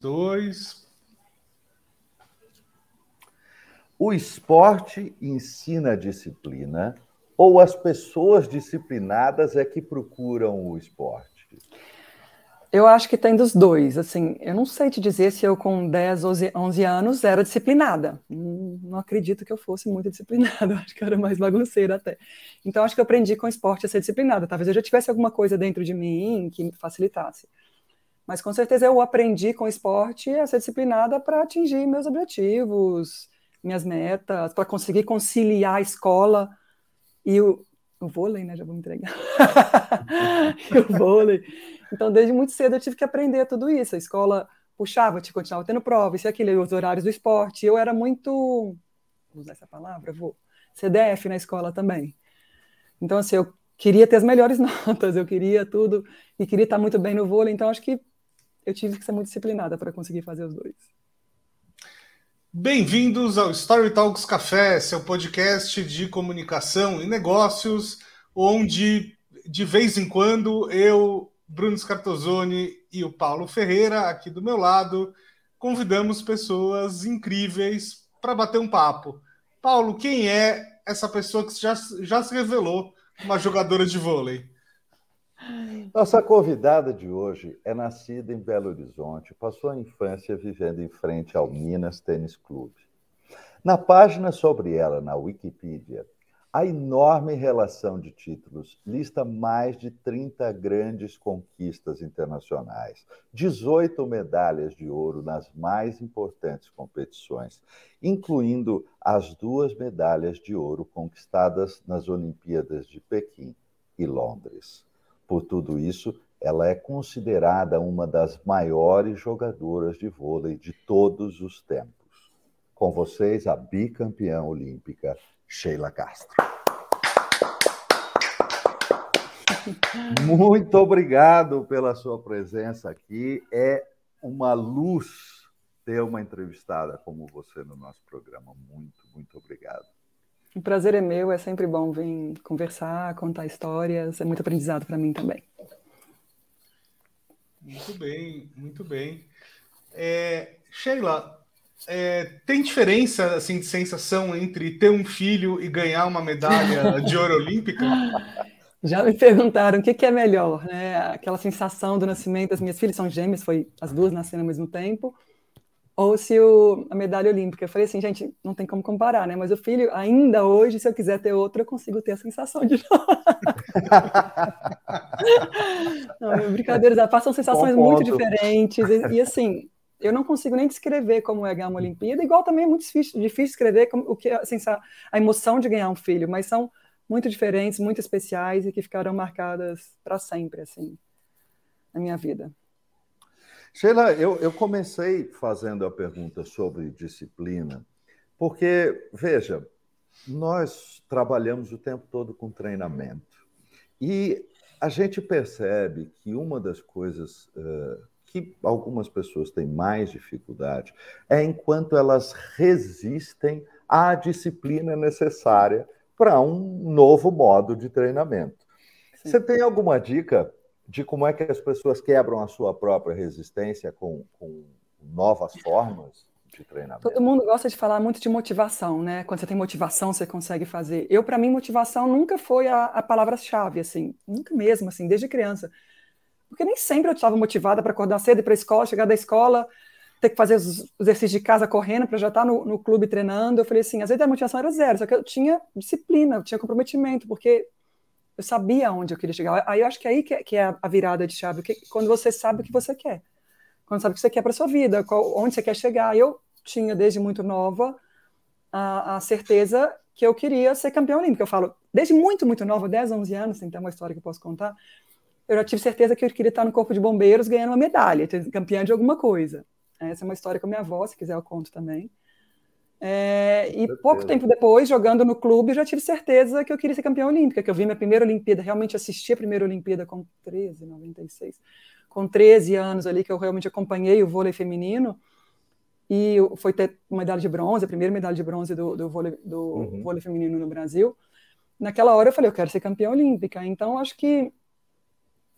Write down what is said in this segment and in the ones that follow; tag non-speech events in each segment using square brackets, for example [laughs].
dois. O esporte ensina a disciplina ou as pessoas disciplinadas é que procuram o esporte? Eu acho que tem dos dois. Assim, eu não sei te dizer se eu com 10, 11, 11 anos era disciplinada. Não, não acredito que eu fosse muito disciplinada. [laughs] acho que eu era mais bagunceira até. Então, acho que eu aprendi com o esporte a ser disciplinada. Talvez eu já tivesse alguma coisa dentro de mim que me facilitasse. Mas com certeza eu aprendi com o esporte a ser disciplinada para atingir meus objetivos, minhas metas, para conseguir conciliar a escola e o, o vôlei, né? Já vou me entregar. [laughs] e o vôlei. Então, desde muito cedo eu tive que aprender tudo isso. A escola puxava, te continuava tendo prova, isso e aquilo, os horários do esporte. Eu era muito. Vou usar essa palavra? Vou. CDF na escola também. Então, assim, eu queria ter as melhores [laughs] notas, eu queria tudo, e queria estar muito bem no vôlei, então acho que eu tive que ser muito disciplinada para conseguir fazer os dois. Bem-vindos ao Story Talks Café, seu podcast de comunicação e negócios, onde de vez em quando eu, Bruno Scartozoni e o Paulo Ferreira, aqui do meu lado, convidamos pessoas incríveis para bater um papo. Paulo, quem é essa pessoa que já, já se revelou uma jogadora de vôlei? Nossa convidada de hoje é nascida em Belo Horizonte, passou a infância vivendo em frente ao Minas Tênis Clube. Na página sobre ela na Wikipedia, a enorme relação de títulos lista mais de 30 grandes conquistas internacionais, 18 medalhas de ouro nas mais importantes competições, incluindo as duas medalhas de ouro conquistadas nas Olimpíadas de Pequim e Londres. Por tudo isso, ela é considerada uma das maiores jogadoras de vôlei de todos os tempos. Com vocês, a bicampeã olímpica, Sheila Castro. Muito obrigado pela sua presença aqui. É uma luz ter uma entrevistada como você no nosso programa. Muito, muito obrigado. O prazer é meu, é sempre bom vir conversar, contar histórias, é muito aprendizado para mim também. Muito bem, muito bem. É, Sheila, é, tem diferença assim de sensação entre ter um filho e ganhar uma medalha de ouro olímpica? [laughs] Já me perguntaram o que, que, é melhor, né? Aquela sensação do nascimento das minhas filhas são gêmeas, foi as duas nasceram ao mesmo tempo, ou se o, a medalha olímpica. Eu falei assim, gente, não tem como comparar, né? Mas o filho, ainda hoje, se eu quiser ter outro, eu consigo ter a sensação de [laughs] não, brincadeiras, passam sensações muito diferentes. E, e, assim, eu não consigo nem descrever como é ganhar uma Olimpíada, igual também é muito difícil, difícil escrever como, o que é a emoção de ganhar um filho, mas são muito diferentes, muito especiais e que ficarão marcadas para sempre, assim, na minha vida. Sheila, eu, eu comecei fazendo a pergunta sobre disciplina, porque, veja, nós trabalhamos o tempo todo com treinamento. E a gente percebe que uma das coisas uh, que algumas pessoas têm mais dificuldade é enquanto elas resistem à disciplina necessária para um novo modo de treinamento. Sim. Você tem alguma dica de como é que as pessoas quebram a sua própria resistência com, com novas formas de treinamento. Todo mundo gosta de falar muito de motivação, né? Quando você tem motivação, você consegue fazer. Eu, para mim, motivação nunca foi a, a palavra-chave, assim, nunca mesmo, assim, desde criança. Porque nem sempre eu estava motivada para acordar cedo, ir para a escola, chegar da escola, ter que fazer os exercícios de casa correndo para já estar tá no, no clube treinando. Eu falei assim, às vezes a motivação era zero, só que eu tinha disciplina, eu tinha comprometimento, porque eu sabia onde eu queria chegar. Aí eu acho que é aí que é, que é a virada de chave, que, quando você sabe o que você quer. Quando sabe o que você quer para sua vida, qual, onde você quer chegar. Eu tinha, desde muito nova, a, a, certeza que eu queria ser campeã olímpica. Eu falo, desde muito, muito nova, 10, 11 anos, tem até uma história que eu posso contar, eu já tive certeza que eu queria estar no corpo de bombeiros ganhando uma medalha, campeã de alguma coisa. Essa é uma história com a minha avó, se quiser eu conto também. É, e pouco tempo depois, jogando no clube, já tive certeza que eu queria ser campeã olímpica, que eu vi minha primeira Olimpíada, realmente assisti a primeira Olimpíada com 13, 96, com 13 anos ali, que eu realmente acompanhei o vôlei feminino, e foi ter medalha de bronze, a primeira medalha de bronze do, do, vôlei, do uhum. vôlei feminino no Brasil. Naquela hora eu falei, eu quero ser campeã olímpica. Então, acho que,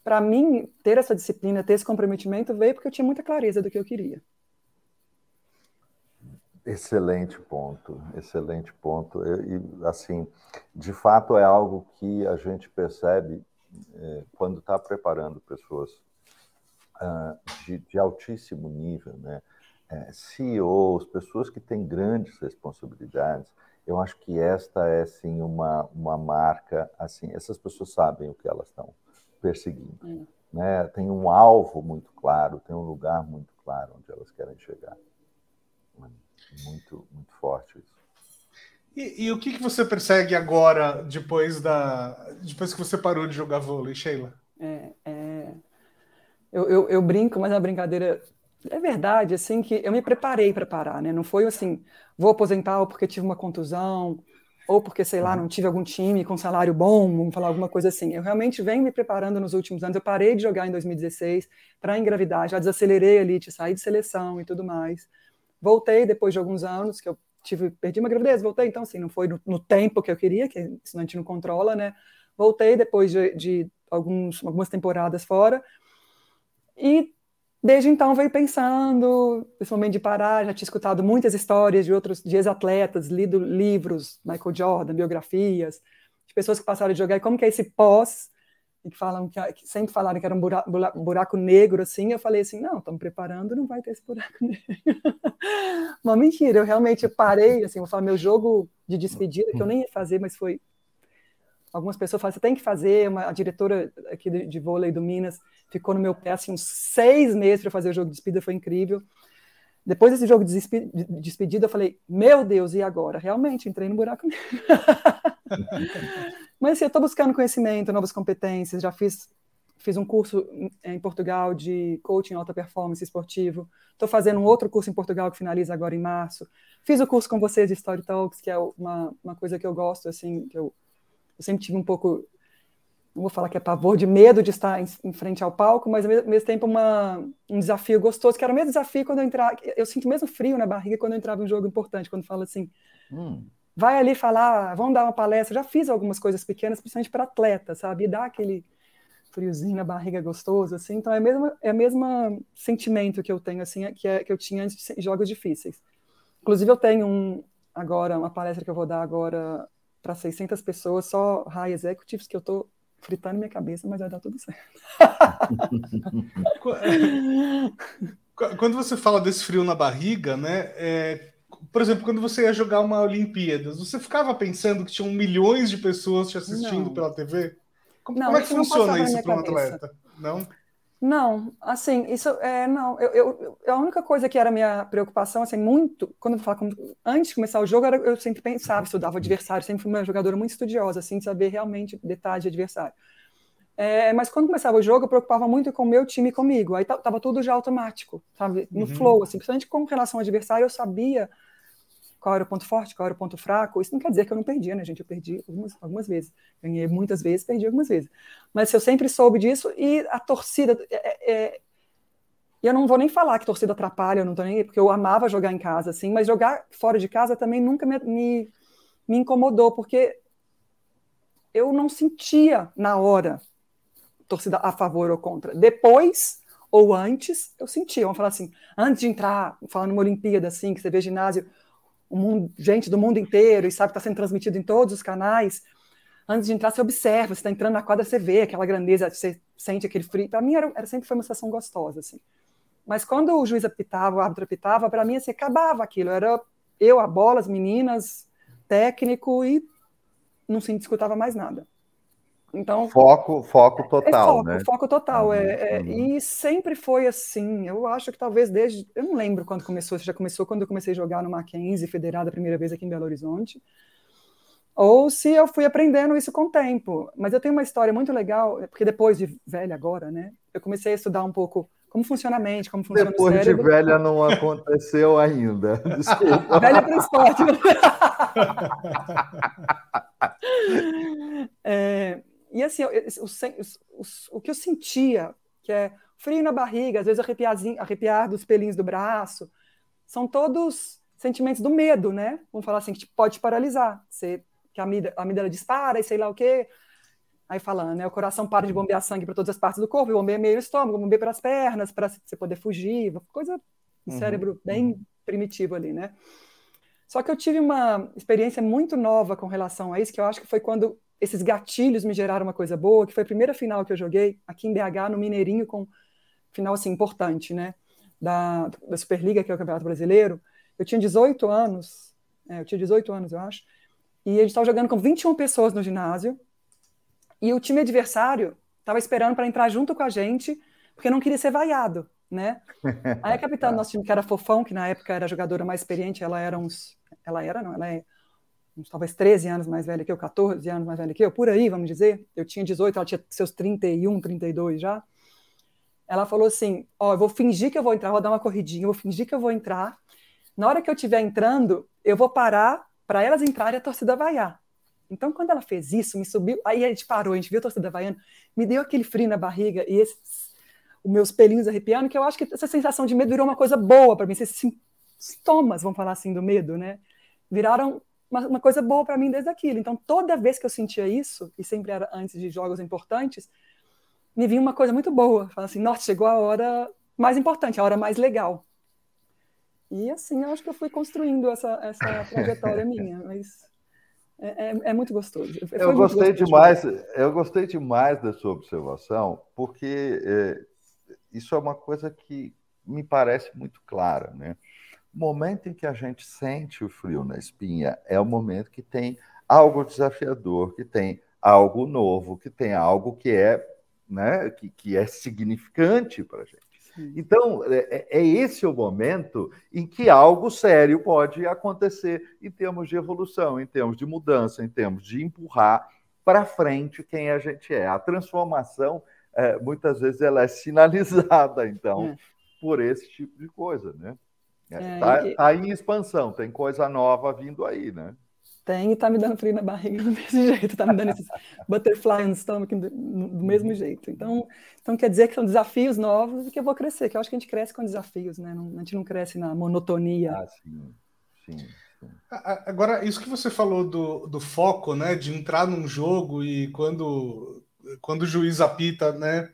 para mim, ter essa disciplina, ter esse comprometimento, veio porque eu tinha muita clareza do que eu queria. Excelente ponto, excelente ponto. E, assim, de fato é algo que a gente percebe é, quando está preparando pessoas uh, de, de, altíssimo nível, né? É, CEOs, pessoas que têm grandes responsabilidades. Eu acho que esta é sim uma, uma marca, assim, essas pessoas sabem o que elas estão perseguindo, hum. né? Tem um alvo muito claro, tem um lugar muito claro onde elas querem chegar. Muito, muito forte isso. E, e, o que, que você persegue agora, depois da depois que você parou de jogar vôlei, Sheila? É, é... Eu, eu, eu, brinco, mas a brincadeira é verdade, assim, que eu me preparei para parar, né? Não foi assim, vou aposentar ou porque tive uma contusão, ou porque, sei lá, não tive algum time com salário bom, vamos falar alguma coisa assim. Eu realmente venho me preparando nos últimos anos. Eu parei de jogar em 2016 para engravidar, já desacelerei a elite, saí de seleção e tudo mais. Voltei depois de alguns anos, que eu tive, perdi uma gravidez, voltei, então assim, não foi no, no tempo que eu queria, que isso a gente não controla, né? Voltei depois de, de alguns, algumas temporadas fora, e desde então veio pensando, esse momento de parar, já tinha escutado muitas histórias de outros, de ex-atletas, lido livros, Michael Jordan, biografias, de pessoas que passaram de jogar, e como que é esse pós, e que falam que, que, sempre falaram que era um buraco, buraco negro assim, eu falei assim, não, estamos preparando, não vai ter esse buraco [laughs] negro. Uma mentira, eu realmente parei, assim, vou falar meu jogo de despedida, que eu nem ia fazer, mas foi algumas pessoas falam, você tem que fazer, uma, a diretora aqui de, de vôlei do Minas ficou no meu pé assim uns seis meses para fazer o jogo de despedida, foi incrível. Depois desse jogo de despedida, eu falei, meu Deus, e agora? Realmente, entrei no buraco. [laughs] Mas assim, eu estou buscando conhecimento, novas competências, já fiz, fiz um curso em Portugal de coaching alta performance esportivo, estou fazendo um outro curso em Portugal que finaliza agora em março. Fiz o curso com vocês de Story Talks, que é uma, uma coisa que eu gosto, assim, que eu, eu sempre tive um pouco não vou falar que é pavor, de medo de estar em, em frente ao palco, mas ao mesmo, mesmo tempo uma, um desafio gostoso, que era o mesmo desafio quando eu entrava, eu sinto mesmo frio na barriga quando eu entrava em um jogo importante, quando fala assim, hum. vai ali falar, vamos dar uma palestra, já fiz algumas coisas pequenas, principalmente para atleta, sabe, e dá aquele friozinho na barriga gostoso, assim, então é o mesmo, é mesmo sentimento que eu tenho, assim, que, é, que eu tinha antes de jogos difíceis. Inclusive eu tenho um, agora, uma palestra que eu vou dar agora para 600 pessoas, só high executives, que eu estou fritando minha cabeça, mas vai dar tudo certo. quando você fala desse frio na barriga, né? É, por exemplo, quando você ia jogar uma Olimpíadas, você ficava pensando que tinham milhões de pessoas te assistindo não. pela TV? Como, não, como é que funciona isso para um atleta? Não? Não, assim, isso é não. Eu, eu, a única coisa que era minha preocupação, assim, muito quando eu falo antes de começar o jogo, era, eu sempre pensava, estudava adversário, sempre fui uma jogadora muito estudiosa, assim, de saber realmente detalhes de adversário. É, mas quando começava o jogo, eu preocupava muito com o meu time e comigo. Aí tava tudo já automático, sabe, no uhum. flow, assim, principalmente com relação ao adversário, eu sabia qual era o ponto forte, qual era o ponto fraco. Isso não quer dizer que eu não perdia, né, gente? Eu perdi algumas, algumas vezes. Ganhei muitas vezes, perdi algumas vezes. Mas eu sempre soube disso e a torcida. É, é, eu não vou nem falar que torcida atrapalha, eu não tô nem porque eu amava jogar em casa, assim, mas jogar fora de casa também nunca me, me, me incomodou, porque eu não sentia na hora torcida a favor ou contra. Depois ou antes, eu sentia. Vamos falar assim, antes de entrar, falando numa Olimpíada, assim, que você vê ginásio, mundo, gente do mundo inteiro e sabe que está sendo transmitido em todos os canais, antes de entrar, você observa, você está entrando na quadra, você vê aquela grandeza, você sente aquele frio. Para mim, era, era, sempre foi uma sensação gostosa, assim. Mas quando o juiz apitava, o árbitro apitava, para mim, assim, acabava aquilo. Era eu, a bola, as meninas, técnico e não se discutava mais nada. Então, foco, foco total, é foco, né? Foco total. Uhum, é, é, uhum. E sempre foi assim. Eu acho que talvez desde. Eu não lembro quando começou, se já começou quando eu comecei a jogar no Mackenzie, federada a primeira vez aqui em Belo Horizonte. Ou se eu fui aprendendo isso com o tempo. Mas eu tenho uma história muito legal, porque depois de velha agora, né? Eu comecei a estudar um pouco como funciona a mente, como funciona Depois o cérebro. Depois de velha não aconteceu ainda. [laughs] Desculpa. velha para o esporte. [laughs] [laughs] é, e assim, o, o, o, que eu sentia, que é frio na barriga, às vezes arrepiar dos pelinhos do braço, são todos sentimentos do medo, né? Vamos falar assim, que pode paralisar. Você, que a amígdala, a amígdala dispara e sei lá o quê. Aí falando, né? O coração para de bombear sangue para todas as partes do corpo, bombeia meio o estômago, bombeia para as pernas, para você poder fugir, coisa do uhum, cérebro bem uhum. primitivo ali, né? Só que eu tive uma experiência muito nova com relação a isso, que eu acho que foi quando esses gatilhos me geraram uma coisa boa, que foi a primeira final que eu joguei aqui em BH, no Mineirinho, com final assim importante, né? Da, da Superliga, que é o Campeonato Brasileiro. Eu tinha 18 anos, é, eu tinha 18 anos, eu acho, e a gente estava jogando com 21 pessoas no ginásio, e o time adversário estava esperando para entrar junto com a gente, porque não queria ser vaiado, né? [laughs] Aí a capitã do nosso time, que era fofão, que na época era a jogadora mais experiente, ela era uns ela era, não, ela é talvez 13 anos mais velha que eu, 14 anos mais velha que eu, por aí, vamos dizer. Eu tinha 18, ela tinha seus 31, 32 já. Ela falou assim: Ó, oh, eu vou fingir que eu vou entrar, vou dar uma corridinha, vou fingir que eu vou entrar. Na hora que eu estiver entrando, eu vou parar para elas entrarem e a torcida vaiar. Então, quando ela fez isso, me subiu, aí a gente parou, a gente viu a torcida vaiando, me deu aquele frio na barriga e esses, os meus pelinhos arrepiando, que eu acho que essa sensação de medo virou uma coisa boa para mim, esses sintomas, vamos falar assim, do medo, né? viraram uma, uma coisa boa para mim desde aquilo. Então, toda vez que eu sentia isso, e sempre era antes de jogos importantes, me vinha uma coisa muito boa. Falava assim, nossa, chegou a hora mais importante, a hora mais legal. E assim, eu acho que eu fui construindo essa, essa [laughs] trajetória minha, mas é, é, é muito gostoso. Foi eu gostei demais, de eu gostei demais da sua observação, porque é, isso é uma coisa que me parece muito clara, né? O momento em que a gente sente o frio na espinha é o momento que tem algo desafiador, que tem algo novo, que tem algo que é, né, que, que é significante para a gente. Então, é, é, é, esse o momento em que algo sério pode acontecer em termos de evolução, em termos de mudança, em termos de empurrar para frente quem a gente é. A transformação, é, muitas vezes, ela é sinalizada, então, é. por esse tipo de coisa, né? Está é, é tá em expansão, tem coisa nova vindo aí, né? Tem e tá me dando frio na barriga [laughs] do mesmo jeito, tá me dando esses butterfly no stomach do, do mesmo uhum. jeito. Então, então quer dizer que são desafios novos e que eu vou crescer, que eu acho que a gente cresce com desafios, né? Não, a gente não cresce na monotonia. Ah, sim, sim. Agora, isso que você falou do, do foco, né? De entrar num jogo e quando, quando o juiz apita, né?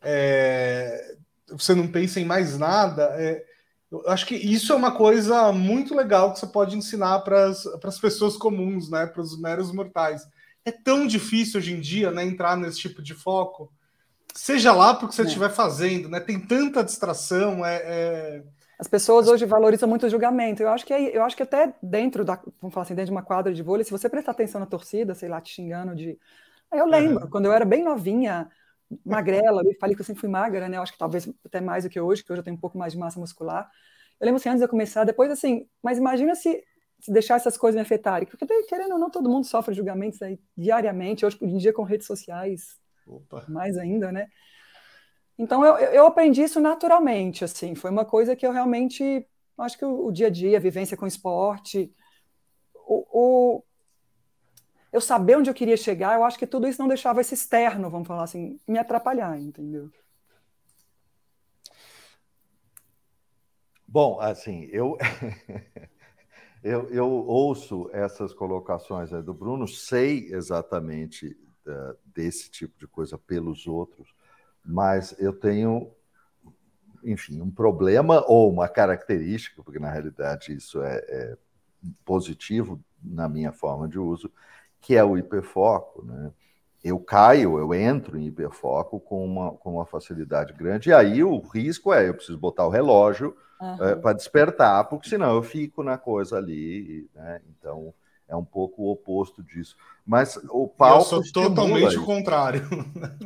É, você não pensa em mais nada. É, eu acho que isso é uma coisa muito legal que você pode ensinar para as pessoas comuns, né? Para os meros mortais. É tão difícil hoje em dia, né? Entrar nesse tipo de foco. Seja lá porque você é. estiver fazendo, né? Tem tanta distração, é, é... As pessoas hoje valorizam muito o julgamento. Eu acho que é, eu acho que até dentro da, vamos falar assim, dentro de uma quadra de vôlei, se você prestar atenção na torcida, sei lá, te xingando de. Eu lembro, uhum. quando eu era bem novinha, magrela, eu falei que eu sempre fui magra, né? Eu acho que talvez até mais do que hoje, que hoje eu tenho um pouco mais de massa muscular. Eu lembro assim, antes de eu começar, depois assim, mas imagina se, se deixar essas coisas me afetarem, porque querendo ou não, todo mundo sofre julgamentos aí diariamente, hoje em dia com redes sociais, Opa. mais ainda, né? Então eu, eu aprendi isso naturalmente, assim, foi uma coisa que eu realmente, acho que o, o dia a dia, a vivência com esporte, o, o, eu saber onde eu queria chegar, eu acho que tudo isso não deixava esse externo, vamos falar assim, me atrapalhar, entendeu? Bom, assim, eu, [laughs] eu, eu, ouço essas colocações do Bruno, sei exatamente uh, desse tipo de coisa pelos outros, mas eu tenho, enfim, um problema ou uma característica, porque na realidade isso é, é positivo na minha forma de uso, que é o hiperfoco, né? eu caio, eu entro em hiperfoco com uma, com uma facilidade grande, e aí o risco é eu preciso botar o relógio uhum. é, para despertar, porque senão eu fico na coisa ali, né? Então é um pouco o oposto disso. Mas o palco. Eu sou totalmente o contrário. [laughs]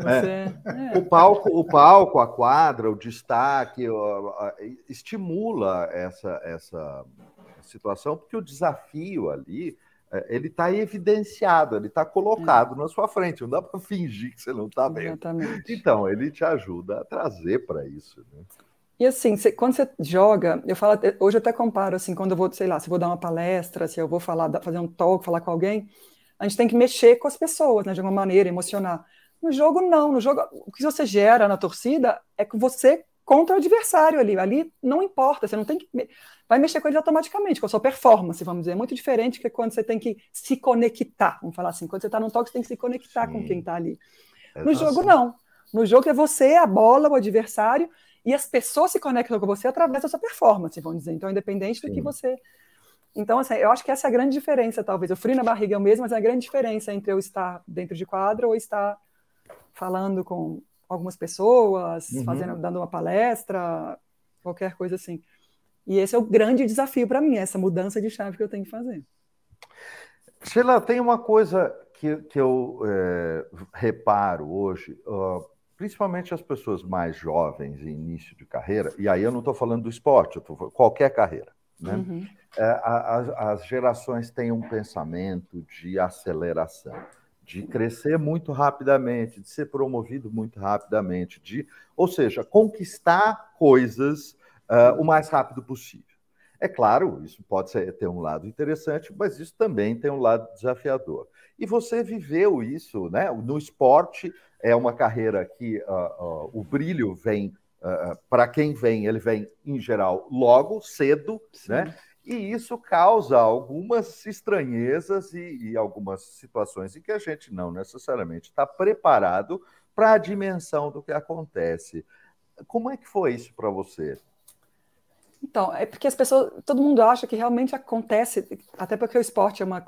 É. É. O, palco, o palco, a quadra, o destaque, estimula essa, essa situação, porque o desafio ali ele está evidenciado, ele está colocado é. na sua frente, não dá para fingir que você não está vendo. Exatamente. Então, ele te ajuda a trazer para isso. Né? E assim, quando você joga, eu falo, hoje eu até comparo assim, quando eu vou, sei lá, se eu vou dar uma palestra, se eu vou falar, fazer um talk, falar com alguém, a gente tem que mexer com as pessoas, né, de alguma maneira, emocionar. No jogo, não. No jogo, o que você gera na torcida é que você contra o adversário ali. Ali não importa, você não tem que. Vai mexer com eles automaticamente, com a sua performance, vamos dizer. É muito diferente que quando você tem que se conectar, vamos falar assim. Quando você está no toque, você tem que se conectar Sim. com quem está ali. No jogo, não. No jogo é você, a bola, o adversário, e as pessoas se conectam com você através da sua performance, vamos dizer. Então, independente Sim. do que você Então, assim, eu acho que essa é a grande diferença, talvez. O frio na barriga é o mesmo, mas é a grande diferença entre eu estar dentro de quadro ou estar falando com algumas pessoas, uhum. fazendo, dando uma palestra, qualquer coisa assim. E esse é o grande desafio para mim, essa mudança de chave que eu tenho que fazer. Sheila, tem uma coisa que, que eu é, reparo hoje, uh, principalmente as pessoas mais jovens, em início de carreira, e aí eu não estou falando do esporte, eu tô falando qualquer carreira. Né? Uhum. É, a, as gerações têm um pensamento de aceleração, de crescer muito rapidamente, de ser promovido muito rapidamente, de, ou seja, conquistar coisas uh, o mais rápido possível. É claro, isso pode ser, ter um lado interessante, mas isso também tem um lado desafiador. E você viveu isso, né? No esporte é uma carreira que uh, uh, o brilho vem uh, para quem vem, ele vem em geral logo, cedo, Sim. né? E isso causa algumas estranhezas e, e, algumas situações em que a gente não necessariamente está preparado para a dimensão do que acontece. Como é que foi isso para você? Então, é porque as pessoas, todo mundo acha que realmente acontece, até porque o esporte é uma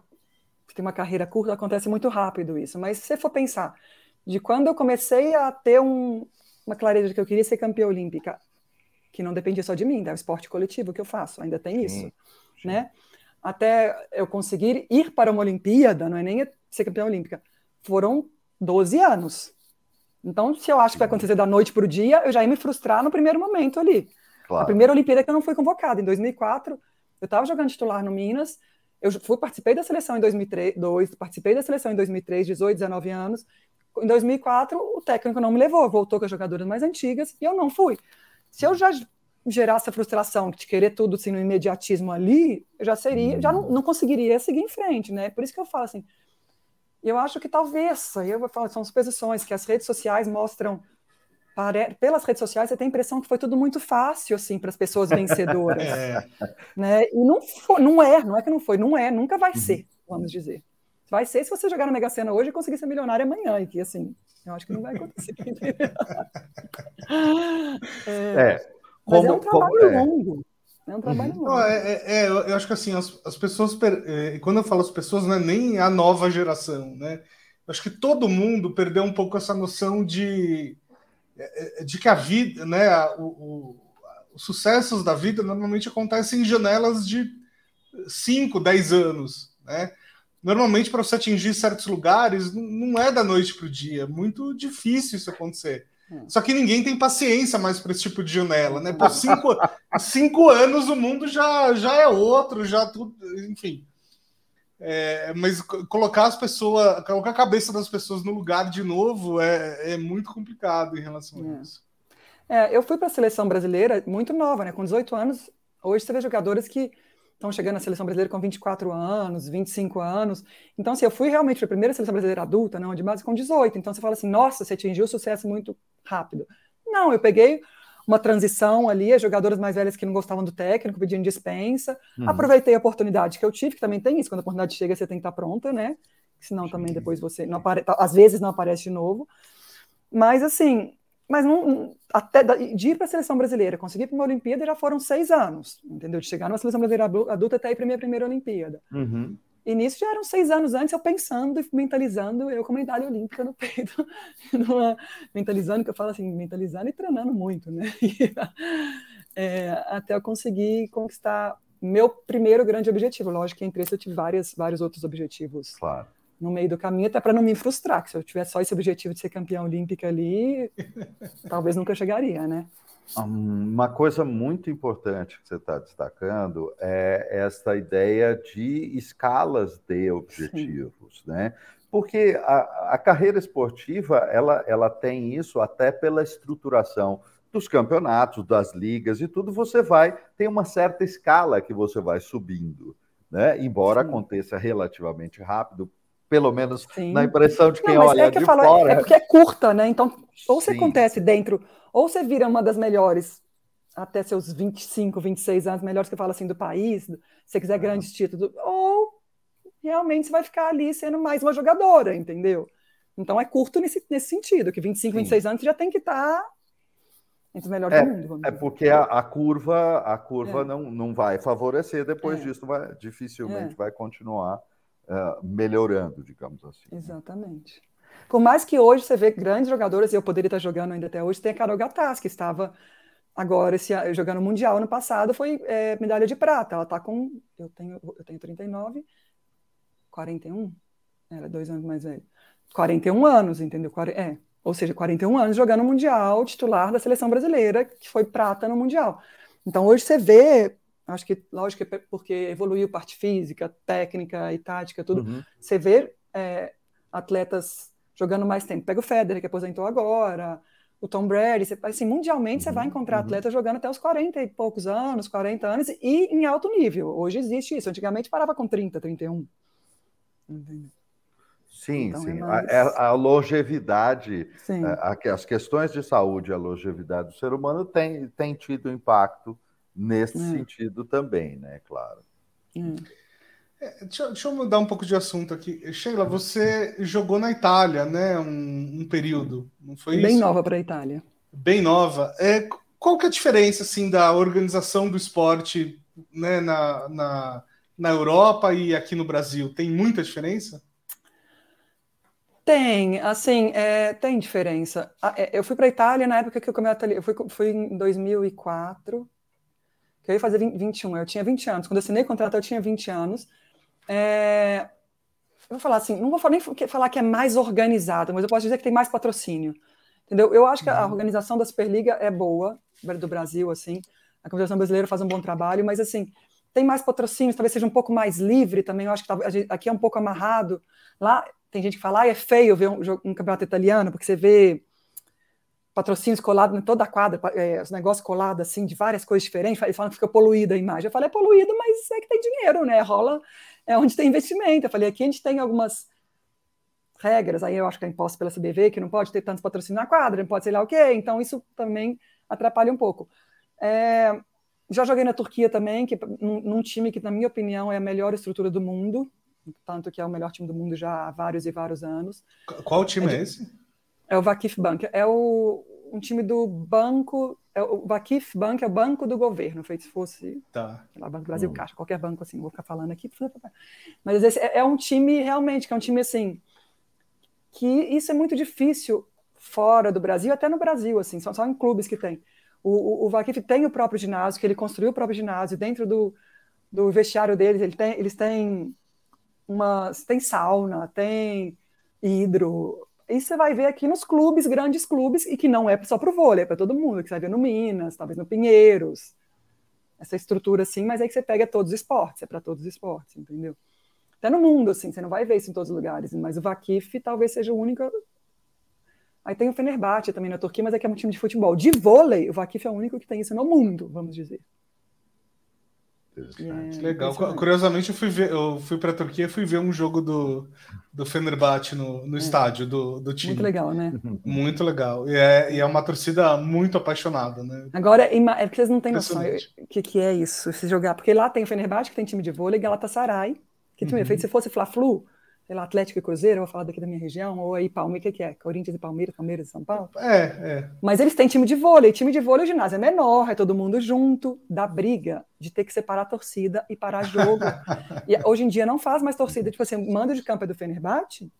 tem uma carreira curta, acontece muito rápido isso. Mas se você for pensar, de quando eu comecei a ter um, uma clareza de que eu queria ser campeã olímpica, que não dependia só de mim, é o esporte coletivo que eu faço, ainda tem isso, sim, sim. né? Até eu conseguir ir para uma Olimpíada, não é nem ser campeã olímpica, foram 12 anos. Então, se eu acho que vai acontecer da noite para o dia, eu já ia me frustrar no primeiro momento ali. Claro. A primeira Olimpíada que eu não fui convocada, em 2004, eu estava jogando titular no Minas, eu fui, participei da seleção em 2002, participei da seleção em 2003, 18, 19 anos. Em 2004, o técnico não me levou, voltou com as jogadoras mais antigas e eu não fui. Se eu já gerasse a frustração de querer tudo assim, no imediatismo ali, eu já seria, já não, não conseguiria seguir em frente, né? Por isso que eu falo assim, eu acho que talvez, eu vou falar, são suposições que as redes sociais mostram Pare... pelas redes sociais você tem a impressão que foi tudo muito fácil assim para as pessoas vencedoras, [laughs] é. né? E não foi, não é, não é que não foi, não é, nunca vai uhum. ser, vamos dizer. Vai ser se você jogar na Mega Sena hoje e conseguir ser milionário amanhã, e que assim, eu acho que não vai acontecer. [laughs] é, é, como, mas é um trabalho como, é. longo. É um trabalho uhum. longo. é, é, é eu acho que assim, as, as pessoas, é, quando eu falo as pessoas, não é nem a nova geração, né? Eu acho que todo mundo perdeu um pouco essa noção de é, de que a vida, né, o, o, os sucessos da vida normalmente acontecem em janelas de 5, 10 anos, né? Normalmente, para você atingir certos lugares, não é da noite para o dia, é muito difícil isso acontecer. Hum. Só que ninguém tem paciência mais para esse tipo de janela, né? Por cinco, [laughs] cinco anos o mundo já, já é outro, já tudo, enfim. É, mas colocar as pessoas, colocar a cabeça das pessoas no lugar de novo é, é muito complicado em relação a é. isso. É, eu fui para a seleção brasileira muito nova, né? Com 18 anos. Hoje você vê jogadores que estão chegando na seleção brasileira com 24 anos, 25 anos. Então, assim, eu fui realmente para a primeira seleção brasileira adulta, não, de base com 18. Então, você fala assim, nossa, você atingiu o sucesso muito rápido. Não, eu peguei uma transição ali, as jogadoras mais velhas que não gostavam do técnico, pedindo dispensa. Uhum. Aproveitei a oportunidade que eu tive, que também tem isso, quando a oportunidade chega, você tem que estar pronta, né? Senão também depois você não aparece, às vezes não aparece de novo. Mas assim, mas não, até de ir para a seleção brasileira, conseguir para uma Olimpíada já foram seis anos, entendeu? De chegar numa seleção brasileira adulta até ir para a minha primeira Olimpíada. Uhum. E nisso já eram seis anos antes, eu pensando e mentalizando, eu com a medalha olímpica no peito, [laughs] numa, mentalizando, que eu falo assim, mentalizando e treinando muito, né? E, [laughs] é, até eu conseguir conquistar meu primeiro grande objetivo. Lógico que entre esse eu tive várias, vários outros objetivos claro. No meio do caminho, até para não me frustrar, que se eu tivesse só esse objetivo de ser campeã olímpica ali, [laughs] talvez nunca chegaria, né? Uma coisa muito importante que você está destacando é essa ideia de escalas de objetivos, Sim. né? Porque a, a, carreira esportiva ela, ela tem isso até pela estruturação dos campeonatos, das ligas e tudo. Você vai tem uma certa escala que você vai subindo, né? Embora Sim. aconteça relativamente rápido, pelo menos Sim. na impressão de quem Não, olha é que de falo, fora. É porque é curta, né? Então, ou você Sim. acontece dentro, ou você vira uma das melhores até seus 25, 26 anos, melhores que eu falo assim do país, se você quiser grandes títulos, ou realmente você vai ficar ali sendo mais uma jogadora, entendeu? Então é curto nesse, nesse sentido, que 25, Sim. 26 anos você já tem que estar tá entre os melhores é, do mundo. é porque a, a, curva, a curva é. não, não vai favorecer, depois é. disso vai, dificilmente é. vai continuar uh, melhorando, digamos assim. Né? Exatamente. Por mais que hoje você vê grandes jogadores, e eu poderia estar jogando ainda até hoje, tem a Carol Gattas, que estava agora esse, jogando Mundial no passado, foi é, medalha de prata. Ela está com. Eu tenho, eu tenho 39, 41? Ela é dois anos mais velha. 41 anos, entendeu? É, ou seja, 41 anos jogando Mundial, titular da seleção brasileira, que foi prata no Mundial. Então hoje você vê, acho que, lógico, é porque evoluiu parte física, técnica e tática, tudo, uhum. você vê é, atletas jogando mais tempo. Pega o Federer, que aposentou agora, o Tom Brady, você, assim, mundialmente uhum. você vai uhum. encontrar uhum. atletas jogando até os 40 e poucos anos, 40 anos, e em alto nível. Hoje existe isso. Antigamente parava com 30, 31. Entendeu? Sim, então, sim. É mais... a, a, longevidade, sim. É, a, as questões de saúde, a longevidade do ser humano tem, tem tido impacto nesse é. sentido também, né? Claro. É, deixa, deixa, eu mudar um pouco de assunto aqui. Sheila, você jogou na Itália, né? Um, um período, não foi Bem isso? nova para a Itália. Bem nova. É, qual que é a diferença, assim, da organização do esporte né, na, na, na Europa e aqui no Brasil? Tem muita diferença? Tem, assim, é, tem diferença. É, eu fui para a Itália na época que eu comecei eu fui, fui em 2004, que eu ia fazer 20, 21, eu tinha 20 anos. Quando eu assinei o contrato, eu tinha 20 anos. É, eu vou falar assim, não vou nem falar que é mais organizado, mas eu posso dizer que tem mais patrocínio. Entendeu? Eu acho que a uhum. organização da Superliga é boa, do Brasil, assim. A Confederação Brasileira faz um bom trabalho, mas assim, tem mais patrocínios, talvez seja um pouco mais livre também. Eu acho que aqui é um pouco amarrado. Lá tem gente que fala, ah, é feio ver um, um campeonato italiano, porque você vê patrocínios colados em toda a quadra, é, os negócios colados assim, de várias coisas diferentes, eles falam que fica poluída a imagem. Eu falei, é poluído, mas é que tem dinheiro, né? Rola, é onde tem investimento. Eu falei, aqui a gente tem algumas regras, aí eu acho que é imposto pela CBV, que não pode ter tantos patrocínios na quadra, não pode sei lá o quê, então isso também atrapalha um pouco. É, já joguei na Turquia também, que num, num time que, na minha opinião, é a melhor estrutura do mundo, tanto que é o melhor time do mundo já há vários e vários anos. Qual time é, é esse? É o Vakif Bank. É o, um time do banco. É o Vakif Bank é o banco do governo, feito se fosse tá. lá, Banco Brasil hum. Caixa, qualquer banco assim, vou ficar falando aqui. Mas esse é, é um time realmente, que é um time assim, que isso é muito difícil fora do Brasil, até no Brasil, assim, só, só em clubes que tem. O, o, o Vakif tem o próprio ginásio, que ele construiu o próprio ginásio, dentro do, do vestiário deles, ele tem, eles têm uma. Tem sauna, tem hidro. E você vai ver aqui nos clubes, grandes clubes, e que não é só para o vôlei, é para todo mundo, que você vai ver no Minas, talvez no Pinheiros. Essa estrutura assim, mas aí que você pega todos os esportes, é para todos os esportes, entendeu? Até no mundo, assim, você não vai ver isso em todos os lugares, mas o Vakif talvez seja o único. Aí tem o Fenerbahçe também na Turquia, mas é que é um time de futebol. De vôlei, o Vakif é o único que tem isso no mundo, vamos dizer. É, Legal. Curiosamente, eu fui ver, eu fui para a Turquia e fui ver um jogo do, do Fenerbahçe no, no é. estádio do, do time. Muito legal, né? Muito legal. E é, e é uma torcida muito apaixonada, né? Agora, é porque vocês não têm noção o que, que é isso, se jogar. Porque lá tem o Fenerbahçe, que tem time de vôlei, Galatasaray, que time uhum. feito se fosse Fla-Flu, sei lá, Atlético e Cruzeiro, vou falar daqui da minha região, ou aí Palmeiras, o que, que é? Corinthians e Palmeiras, Palmeiras e São Paulo? É, é. Mas eles têm time de vôlei, time de vôlei, o ginásio é menor, é todo mundo junto, dá briga de ter que separar a torcida e parar jogo. [laughs] e hoje em dia não faz mais torcida, tipo assim, mando de campo é do Fenerbahçe,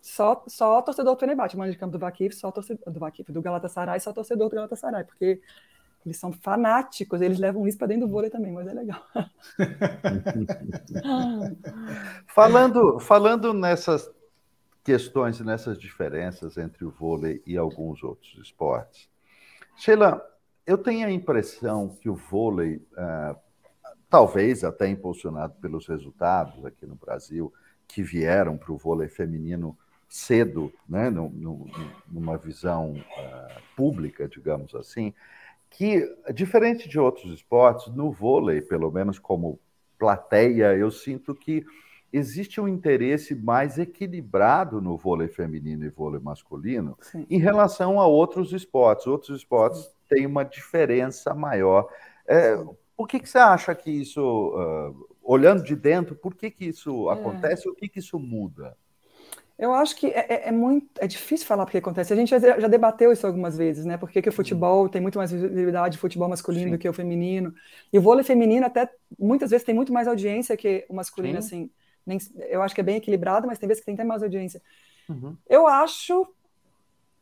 só, só torcedor do Fenerbahçe, mando de campo do Vakif, só torcedor do Vakif, do Galatasaray, só torcedor do Galatasaray, porque eles são fanáticos, eles levam isso para dentro do vôlei também, mas é legal. [laughs] falando, falando nessas questões nessas diferenças entre o vôlei e alguns outros esportes, Sheila, eu tenho a impressão que o vôlei, uh, talvez até impulsionado pelos resultados aqui no Brasil, que vieram para o vôlei feminino cedo, né, numa visão uh, pública, digamos assim, que, diferente de outros esportes, no vôlei, pelo menos como plateia, eu sinto que existe um interesse mais equilibrado no vôlei feminino e vôlei masculino Sim. em relação a outros esportes. Outros esportes Sim. têm uma diferença maior. É, por que, que você acha que isso, uh, olhando de dentro, por que, que isso é. acontece? O que, que isso muda? Eu acho que é, é, é, muito é difícil falar porque acontece. A gente já, já debateu isso algumas vezes, né? Porque que o uhum. futebol tem muito mais visibilidade, futebol masculino Sim. do que o feminino. E o vôlei feminino até muitas vezes tem muito mais audiência que o masculino, Sim. assim. Nem, eu acho que é bem equilibrado, mas tem vezes que tem até mais audiência. Uhum. Eu acho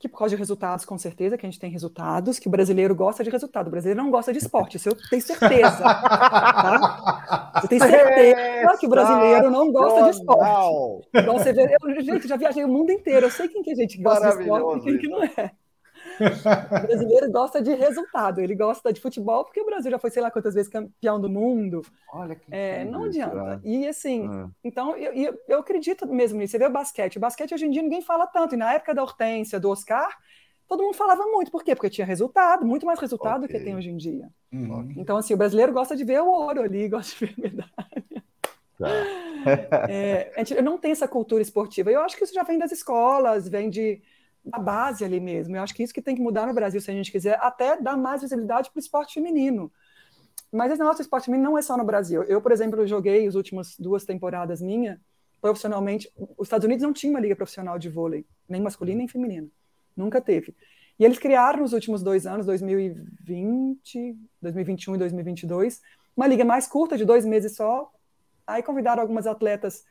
que por causa de resultados, com certeza, que a gente tem resultados, que o brasileiro gosta de resultado. O brasileiro não gosta de esporte, isso eu tenho certeza. tá? Eu tenho certeza que o brasileiro não gosta de esporte. Então, você eu, gente, já viajei o mundo inteiro, eu sei quem que a gente gosta de esporte e quem que não é. O [laughs] brasileiro gosta de resultado, ele gosta de futebol porque o Brasil já foi sei lá quantas vezes campeão do mundo. Olha que é, não adianta. É. E assim, é. então eu, eu, eu, acredito mesmo nisso. Você vê o basquete, o basquete hoje em dia ninguém fala tanto. E na época da Hortência, do Oscar, todo mundo falava muito. Por quê? Porque tinha resultado, muito mais resultado okay. do que tem hoje em dia. Uhum. Então, assim, o brasileiro gosta de ver o ouro ali, [laughs] gosta de ver a medalha. Tá. [laughs] é, a gente não tem essa cultura esportiva. Eu acho que isso já vem das escolas, vem de da base ali mesmo. Eu acho que isso que tem que mudar no Brasil, se a gente quiser até dar mais visibilidade para o esporte feminino. Mas esse nosso esporte feminino não é só no Brasil. Eu, por exemplo, joguei as últimas duas temporadas minha profissionalmente. Os Estados Unidos não tinha uma liga profissional de vôlei, nem masculina nem feminina. Nunca teve. E eles criaram nos últimos dois anos, 2020, 2021 e 2022, uma liga mais curta, de dois meses só. Aí convidaram algumas atletas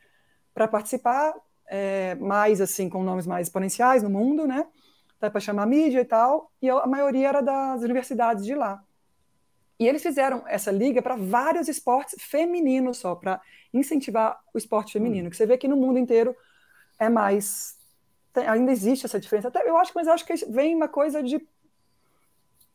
para participar é, mais assim, com nomes mais exponenciais no mundo, né? Tá, para chamar mídia e tal, e a maioria era das universidades de lá. E eles fizeram essa liga para vários esportes femininos só, para incentivar o esporte feminino, hum. que você vê que no mundo inteiro é mais. Tem, ainda existe essa diferença. Até eu acho, mas eu acho que vem uma coisa de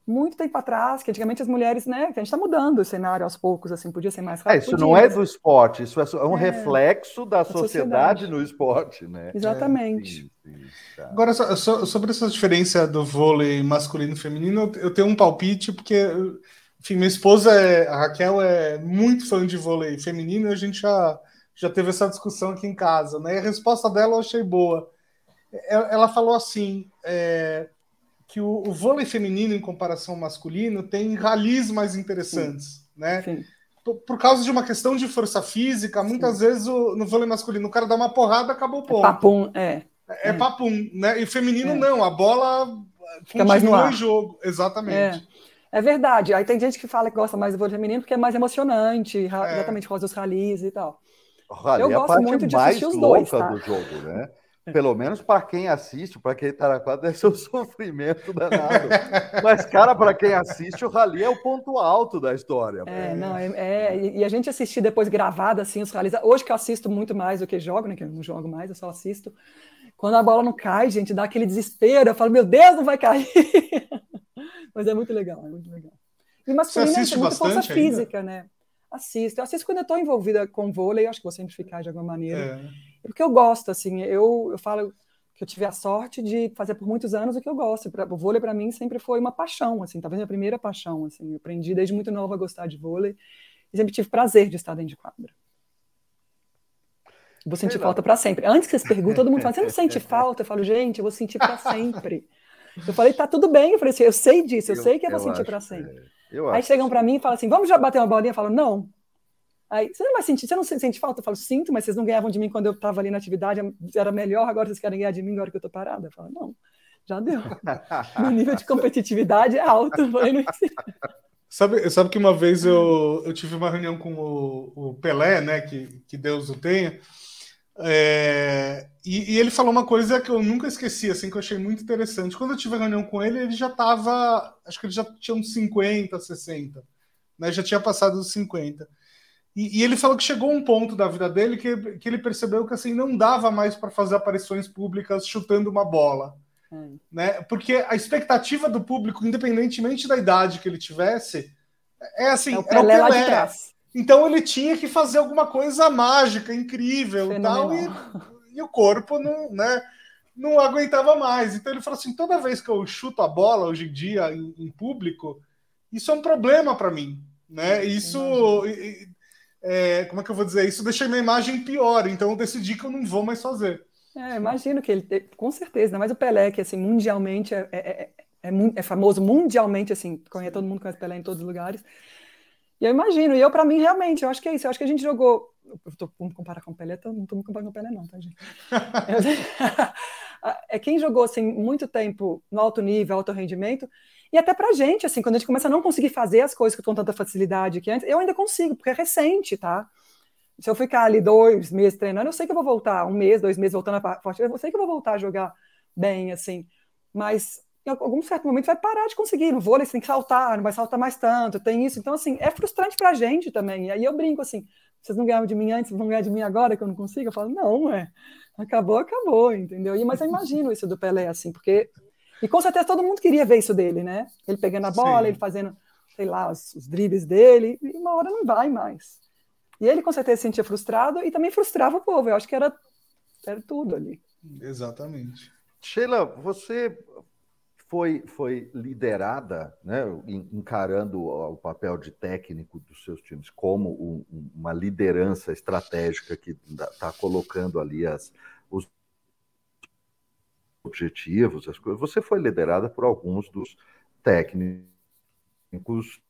muito tempo atrás, que antigamente as mulheres, né, que a gente está mudando o cenário aos poucos, assim, podia ser mais rápido. É, isso podia, não é do esporte, isso é um é, reflexo da sociedade, sociedade, no esporte, né? Exatamente. É, sim, sim, tá. Agora, so, sobre essa diferença do vôlei masculino e feminino, eu tenho um palpite, porque, enfim, minha esposa, é, a Raquel, é muito fã de vôlei feminino e a gente já, já teve essa discussão aqui em casa, né? E a resposta dela eu achei boa. Ela, ela falou assim, é, que o, o, vôlei feminino, em comparação ao masculino, tem ralis mais interessantes, Sim. né? Sim. Por, por, causa de uma questão de força física, muitas Sim. vezes o, no vôlei masculino o cara dá uma porrada, acabou o é ponto. É papum, é. É, é papum, né? E feminino é. não, a bola fica mais no ar. jogo, exatamente. É. é. verdade. Aí tem gente que fala que gosta mais do vôlei feminino porque é mais emocionante, é. exatamente por causa dos ralis e tal. Rally, eu gosto muito de assistir os dois, tá? do jogo, né? Pelo menos para quem assiste, para quem está na quadra, deve ser um [laughs] sofrimento danado. Mas, cara, para quem assiste, o rally é o ponto alto da história. É, não, é, é, e a gente assistir depois gravado, assim, os rallies. Hoje que eu assisto muito mais do que jogo, né? Que eu não jogo mais, eu só assisto. Quando a bola não cai, gente, dá aquele desespero. Eu falo, meu Deus, não vai cair. [laughs] Mas é muito legal, é muito legal. E masculino é muito força ainda? física, né? Assisto. Eu assisto quando eu estou envolvida com vôlei, acho que vou simplificar de alguma maneira. É. Porque eu gosto, assim, eu, eu falo que eu tive a sorte de fazer por muitos anos o que eu gosto. O vôlei, para mim, sempre foi uma paixão, assim, talvez a primeira paixão, assim. Eu aprendi desde muito nova a gostar de vôlei e sempre tive prazer de estar dentro de quadra. Vou sentir falta para sempre. Antes que vocês perguntem, todo mundo fala, você não sente [laughs] falta? Eu falo, gente, eu vou sentir para sempre. Eu falei, tá tudo bem. Eu falei assim, eu sei disso, eu, eu sei que eu, eu vou sentir para sempre. É, Aí chegam para mim e falam assim, vamos já bater uma bolinha? Eu falo, não. Aí, você não vai sentir, você não sente falta? Eu falo, sinto, mas vocês não ganhavam de mim quando eu estava ali na atividade, era melhor, agora vocês querem ganhar de mim agora que eu estou parada? Eu falo, não, já deu. [laughs] Meu nível de competitividade é alto. Eu falei, não Sabe, sabe que uma vez eu, eu tive uma reunião com o, o Pelé, né? Que, que Deus o tenha. É, e, e, ele falou uma coisa que eu nunca esqueci, assim, que eu achei muito interessante. Quando eu tive a reunião com ele, ele já estava, acho que ele já tinha uns 50, 60, né? Já tinha passado os 50. E, e, ele falou que chegou um ponto da vida dele que, que ele percebeu que assim não dava mais para fazer aparições públicas chutando uma bola. Hum. Né? Porque a expectativa do público, independentemente da idade que ele tivesse, é assim, é o Pelé. É o Pelé. Então ele tinha que fazer alguma coisa mágica, incrível e tal, e, e, o corpo não, né, não aguentava mais. Então ele falou assim: toda vez que eu chuto a bola hoje em dia em, em público, isso é um problema para mim. Né? Isso é, como é que eu vou dizer? Isso deixa minha imagem pior, então eu decidi que eu não vou mais fazer. É, imagino que ele, com certeza, mas o Pelé, que assim, mundialmente é, é, é, é, é famoso mundialmente, assim, conhece, todo mundo conhece Pelé em todos os lugares. E eu imagino, e eu, para mim, realmente, eu acho que é isso. Eu acho que a gente jogou. Eu tô comparar com o Pelé, não tô me comparando com o Pelé, não, tá, gente? [laughs] [laughs] é quem jogou assim muito tempo no alto nível, alto rendimento, e até pra gente, assim, quando a gente começa a não conseguir fazer as coisas com tanta facilidade que antes, eu ainda consigo, porque é recente, tá? Se eu ficar ali dois meses treinando, eu sei que eu vou voltar, um mês, dois meses voltando a forte, eu sei que eu vou voltar a jogar bem, assim, mas em algum certo momento vai parar de conseguir. No vôlei você tem que saltar, não vai saltar mais tanto, tem isso. Então, assim, é frustrante pra gente também. E aí eu brinco assim, vocês não ganharam de mim antes, vão ganhar de mim agora que eu não consigo? Eu falo, não, é, acabou, acabou, entendeu? E, mas eu imagino isso do Pelé, assim, porque. E com certeza todo mundo queria ver isso dele, né? Ele pegando a bola, Sim. ele fazendo, sei lá, os, os dribles dele, e uma hora não vai mais. E ele com certeza se sentia frustrado e também frustrava o povo. Eu acho que era, era tudo ali. Exatamente. Sheila, você foi, foi liderada, né, encarando o papel de técnico dos seus times como um, uma liderança estratégica que está colocando ali as, os objetivos, as coisas. Você foi liderada por alguns dos técnicos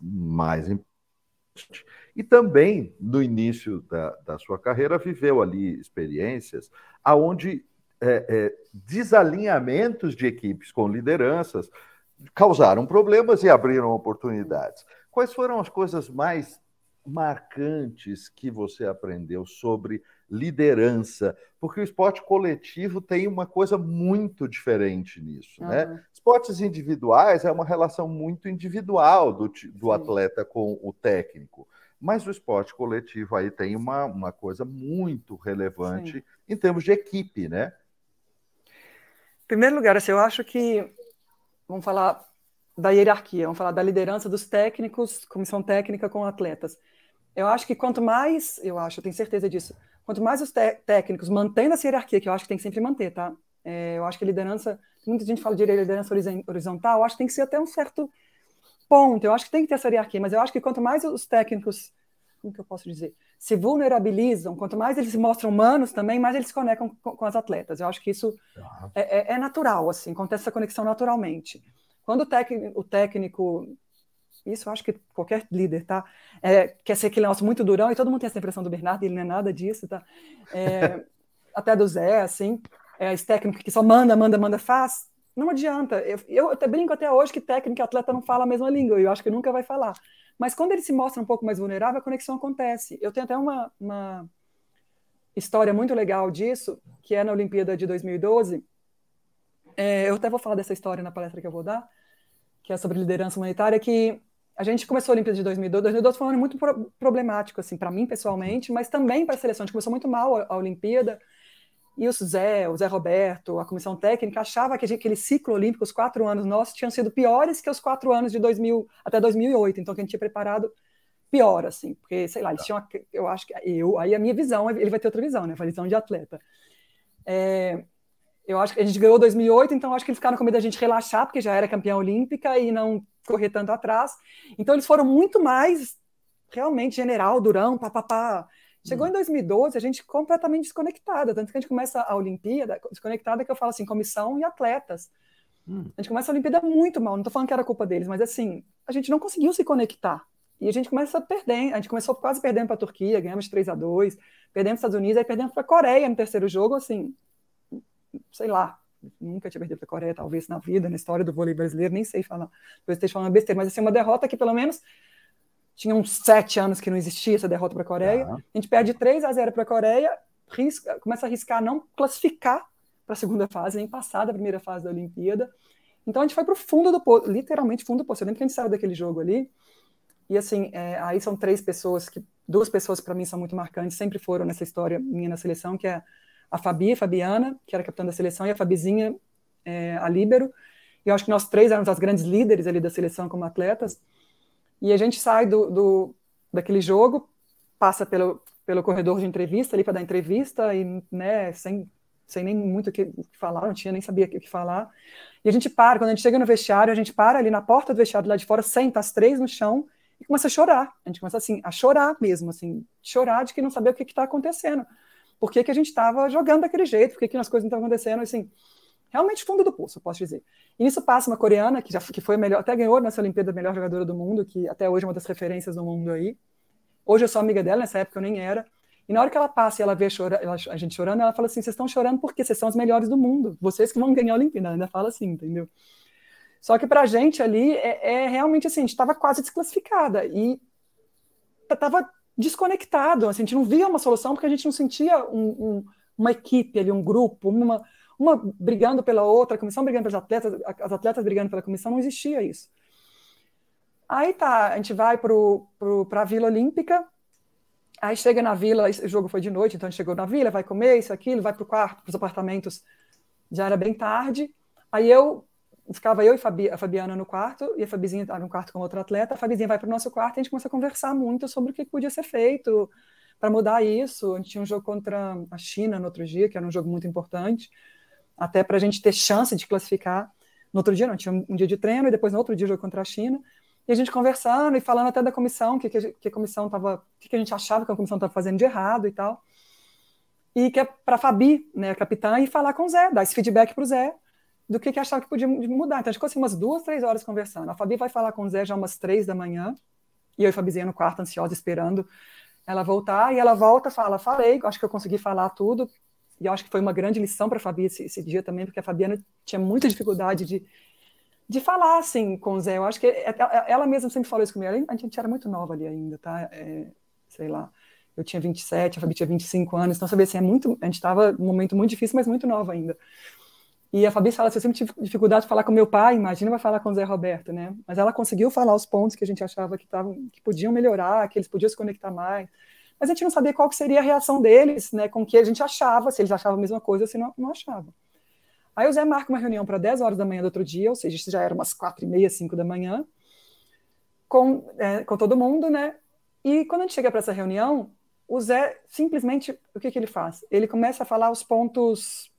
mais importantes. E também, no início da, da sua carreira, viveu ali experiências aonde é, é, desalinhamentos de equipes com lideranças causaram problemas e abriram oportunidades. Quais foram as coisas mais marcantes que você aprendeu sobre liderança? Porque o esporte coletivo tem uma coisa muito diferente nisso, uhum. né? Esportes individuais é uma relação muito individual do, do atleta com o técnico. Mas o esporte coletivo aí tem uma, uma coisa muito relevante Sim. em termos de equipe, né? primeiro lugar, assim, eu acho que vamos falar da hierarquia, vamos falar da liderança dos técnicos, comissão técnica com atletas. Eu acho que quanto mais, eu acho, eu tenho certeza disso, quanto mais os técnicos mantendo essa hierarquia, que eu acho que tem que sempre manter, tá? É, eu acho que a liderança, muita gente fala de liderança horizontal, eu acho que tem que ser até um certo ponto, eu acho que tem que ter essa hierarquia, mas eu acho que quanto mais os técnicos, como que eu posso dizer, se vulnerabilizam, quanto mais eles se mostram humanos também, mais eles se conectam com, com as atletas. Eu acho que isso uhum. é, é, é, natural, assim, acontece essa conexão naturalmente. Quando o técnico isso eu acho que qualquer líder, tá? É, quer ser aquele negócio muito durão, e todo mundo tem essa impressão do Bernardo, ele não é nada disso, tá? É, [laughs] até do Zé, assim, é esse técnico que só manda, manda, manda, faz. Não adianta. Eu, eu até brinco até hoje que técnico e atleta não fala a mesma língua, e eu acho que nunca vai falar. Mas quando ele se mostra um pouco mais vulnerável, a conexão acontece. Eu tenho até uma, uma história muito legal disso, que é na Olimpíada de 2012. É, eu até vou falar dessa história na palestra que eu vou dar, que é sobre liderança humanitária, que a gente começou a Olimpíada de 2012. 2012 foi um ano muito problemático, assim, para mim pessoalmente, mas também para a seleção. A gente começou muito mal a, a Olimpíada. E o Zé, o Zé Roberto, a comissão técnica, achava que aquele ciclo olímpico, os quatro anos nossos, tinham sido piores que os quatro anos de 2000 até 2008. Então, que a gente tinha preparado pior, assim, porque, sei lá, eles tinham, eu acho que, eu, aí a minha visão, ele vai ter outra visão, né, a visão de atleta. É, eu acho que a gente ganhou 2008, então acho que eles ficaram com medo da gente relaxar, porque já era campeã olímpica e não correr tanto atrás. Então, eles foram muito mais, realmente, general, durão, papapá, Chegou hum. em 2012, a gente completamente desconectada, tanto que a gente começa a Olimpíada desconectada, que eu falo assim, comissão e atletas. Hum. A gente começa a Olimpíada muito mal, não estou falando que era culpa deles, mas assim, a gente não conseguiu se conectar. E a gente começa a perder, a gente começou quase perdendo para a Turquia, ganhamos 3 a 2 perdemos para os Estados Unidos, aí perdemos para a Coreia no terceiro jogo, assim, sei lá, nunca tinha perdido para a Coreia, talvez na vida, na história do vôlei brasileiro, nem sei falar, talvez esteja falando besteira, mas assim, uma derrota que pelo menos tinha uns sete anos que não existia essa derrota para a Coreia. Uhum. A gente perde 3 a 0 para a Coreia, risca, começa a arriscar não classificar para a segunda fase, nem passar da primeira fase da Olimpíada. Então a gente foi para o fundo do poço, literalmente fundo do poço. Eu lembro que a gente saiu daquele jogo ali. E assim, é, aí são três pessoas que, duas pessoas para mim são muito marcantes, sempre foram nessa história minha na seleção, que é a Fabi, a Fabiana, que era capitã da seleção, e a Fabizinha, é, a Líbero. E eu acho que nós três éramos as grandes líderes ali da seleção como atletas. E a gente sai do, do daquele jogo, passa pelo, pelo corredor de entrevista ali para dar entrevista e né, sem, sem nem muito o que falar, não tinha nem sabia o que falar. E a gente para, quando a gente chega no vestiário, a gente para ali na porta do vestiário lá de fora, senta as três no chão e começa a chorar. A gente começa assim, a chorar mesmo, assim, chorar de que não sabia o que está acontecendo. Por que, que a gente estava jogando daquele jeito, por que, que as coisas não estão acontecendo, assim. realmente fundo do poço, eu posso dizer. E nisso passa uma coreana, que já que foi melhor, até ganhou nessa Olimpíada a melhor jogadora do mundo, que até hoje é uma das referências do mundo aí. Hoje eu sou amiga dela, nessa época eu nem era. E na hora que ela passa e ela vê chora, ela, a gente chorando, ela fala assim: vocês estão chorando porque vocês são os melhores do mundo. Vocês que vão ganhar a Olimpíada. Ela ainda fala assim, entendeu? Só que pra gente ali é, é realmente assim, a gente estava quase desclassificada. E estava desconectado, assim, a gente não via uma solução porque a gente não sentia um, um, uma equipe ali, um grupo, uma, uma brigando pela outra, a comissão brigando pelos atletas, as atletas brigando pela comissão, não existia isso. Aí tá, a gente vai para a Vila Olímpica, aí chega na vila, o jogo foi de noite, então a gente chegou na vila, vai comer isso, aquilo, vai para o quarto, para os apartamentos, já era bem tarde. Aí eu ficava eu e Fabi, a Fabiana no quarto, e a Fabizinha estava no quarto com outro atleta. A Fabizinha vai para o nosso quarto e a gente começa a conversar muito sobre o que podia ser feito para mudar isso. A gente tinha um jogo contra a China no outro dia, que era um jogo muito importante, até para a gente ter chance de classificar. No outro dia, não, tinha um dia de treino, e depois no outro dia jogo contra a China. E a gente conversando e falando até da comissão, que, que, a comissão estava, que, que a gente achava que a comissão estava fazendo de errado e tal. E que é para Fabi, né, a capitã, e falar com o Zé, dar esse feedback para o Zé, do que, que achava que podia mudar. Então a gente ficou assim umas duas, três horas conversando. A Fabi vai falar com o Zé já umas três da manhã, e eu e a Fabizinha no quarto, ansiosa, esperando ela voltar, e ela volta fala, falei, acho que eu consegui falar tudo, e eu acho que foi uma grande lição para a Fabi esse, esse, dia também, porque a Fabiana tinha muita dificuldade de, de falar, assim, com o Zé. Eu acho que é, é, ela mesma sempre falou isso comigo, a gente era muito nova ali ainda, tá? É, sei lá, eu tinha 27, a Fabi tinha 25 anos, então, sabe assim, é muito, a gente estava num momento muito difícil, mas muito nova ainda. E a Fabi fala assim, eu sempre tive dificuldade de falar com meu pai, imagina vai falar com o Zé Roberto, né? Mas ela conseguiu falar os pontos que a gente achava que, tavam, que podiam melhorar, que eles podiam se conectar mais. Mas a gente não sabia qual seria a reação deles, né? Com o que a gente achava, se eles achavam a mesma coisa se não, não achavam. Aí o Zé marca uma reunião para 10 horas da manhã do outro dia, ou seja, isso já era umas 4 e meia, 5 da manhã, com, é, com todo mundo, né? E quando a gente chega para essa reunião, o Zé simplesmente, o que, que ele faz? Ele começa a falar os pontos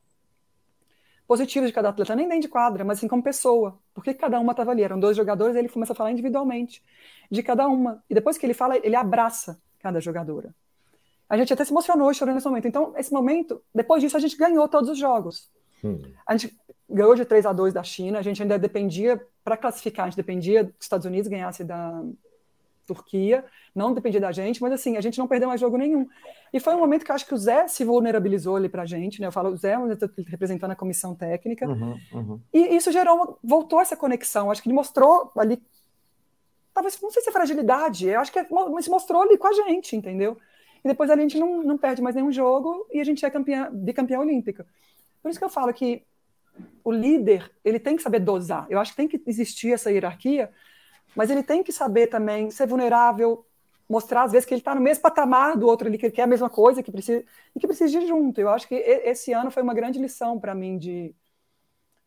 positivo de cada atleta, nem dentro de quadra, mas assim como pessoa. Por que cada uma estava ali? Eram dois jogadores, ele começa a falar individualmente de cada uma. E depois que ele fala, ele abraça cada jogadora. A gente até se emocionou chorando nesse momento. Então, esse momento, depois disso, a gente ganhou todos os jogos. Hum. A gente ganhou de 3 a 2 da China, a gente ainda dependia, para classificar, a gente dependia dos Estados Unidos ganhasse da, Turquia, não dependia da gente, mas assim, a gente não perdeu mais jogo nenhum. E foi um momento que eu acho que o Zé se vulnerabilizou ali pra gente, né? Eu falo, o Zé representando a comissão técnica. Uhum, uhum. E isso gerou, voltou essa conexão. Acho que ele mostrou ali, talvez, não sei se é fragilidade, eu acho que é, mas mostrou ali com a gente, entendeu? E depois ali a gente não, não perde mais nenhum jogo e a gente é campeã, bicampeã olímpica. Por isso que eu falo que o líder, ele tem que saber dosar. Eu acho que tem que existir essa hierarquia, mas ele tem que saber também ser vulnerável, mostrar às vezes que ele está no mesmo patamar do outro ali, que ele quer a mesma coisa, que precisa, e que precisa ir junto. Eu acho que esse ano foi uma grande lição para mim de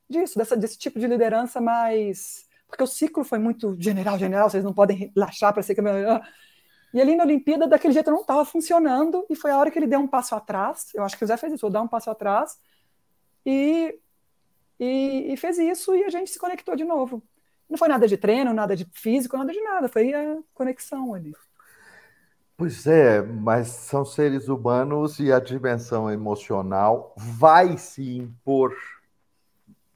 disso, dessa, desse tipo de liderança mais. Porque o ciclo foi muito general, general, vocês não podem relaxar para ser campeão. E ali na Olimpíada, daquele jeito, não estava funcionando, e foi a hora que ele deu um passo atrás. Eu acho que o Zé fez isso, dar um passo atrás, e, e, e fez isso, e a gente se conectou de novo. Não foi nada de treino, nada de físico, nada de nada, foi a conexão ali. Pois é, mas são seres humanos e a dimensão emocional vai se impor.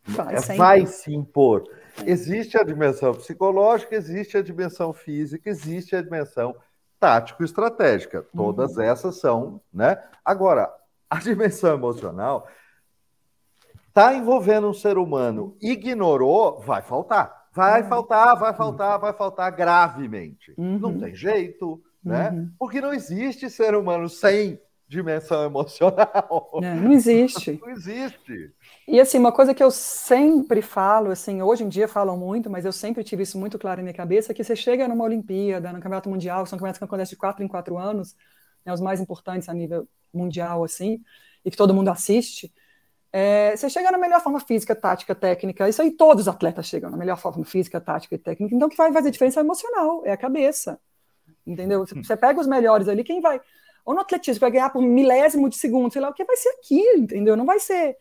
Vai, é, vai se impor. Existe a dimensão psicológica, existe a dimensão física, existe a dimensão tático-estratégica. Todas uhum. essas são, né? Agora, a [laughs] dimensão emocional está envolvendo um ser humano, ignorou, vai faltar. Vai uhum. faltar, vai faltar, vai faltar gravemente. Uhum. Não tem jeito, né? Uhum. Porque não existe ser humano sem dimensão emocional. Não, não existe. [laughs] não existe. E assim, uma coisa que eu sempre falo, assim, hoje em dia falam muito, mas eu sempre tive isso muito claro na minha cabeça, é que você chega numa Olimpíada, no Campeonato Mundial, que são campeonatos que acontecem de quatro em quatro anos, né, os mais importantes a nível mundial, assim, e que todo mundo assiste, é, você chega na melhor forma física, tática, técnica. Isso aí todos os atletas chegam na melhor forma física, tática e técnica. Então, o que vai fazer diferença é emocional, é a cabeça. Entendeu? Você, você pega os melhores ali, quem vai. Ou no atletismo, vai ganhar por milésimo de segundo, sei lá, o que vai ser aqui, entendeu? Não vai ser.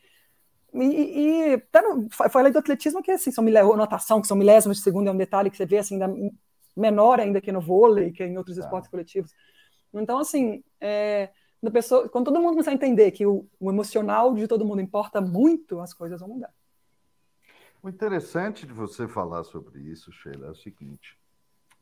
E, e tá no, foi a lei do atletismo que assim, são milé, ou natação, que são milésimos de segundo, é um detalhe que você vê assim, menor ainda que no vôlei, que é em outros tá. esportes coletivos. Então, assim, é, quando, pessoa, quando todo mundo começar a entender que o, o emocional de todo mundo importa muito, as coisas vão mudar. O interessante de você falar sobre isso, Sheila, é o seguinte: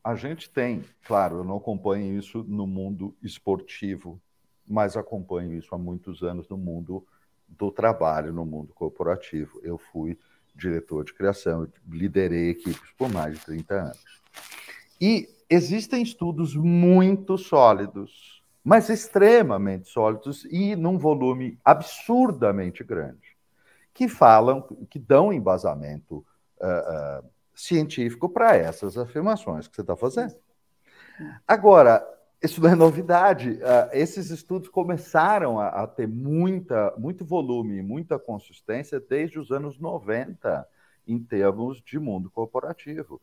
a gente tem, claro, eu não acompanho isso no mundo esportivo, mas acompanho isso há muitos anos no mundo do trabalho, no mundo corporativo. Eu fui diretor de criação, liderei equipes por mais de 30 anos. E existem estudos muito sólidos, mas extremamente sólidos e num volume absurdamente grande, que falam, que dão embasamento uh, uh, científico para essas afirmações que você está fazendo. Agora, isso não é novidade. Uh, esses estudos começaram a, a, ter muita, muito volume, muita consistência desde os anos 90, em termos de mundo corporativo.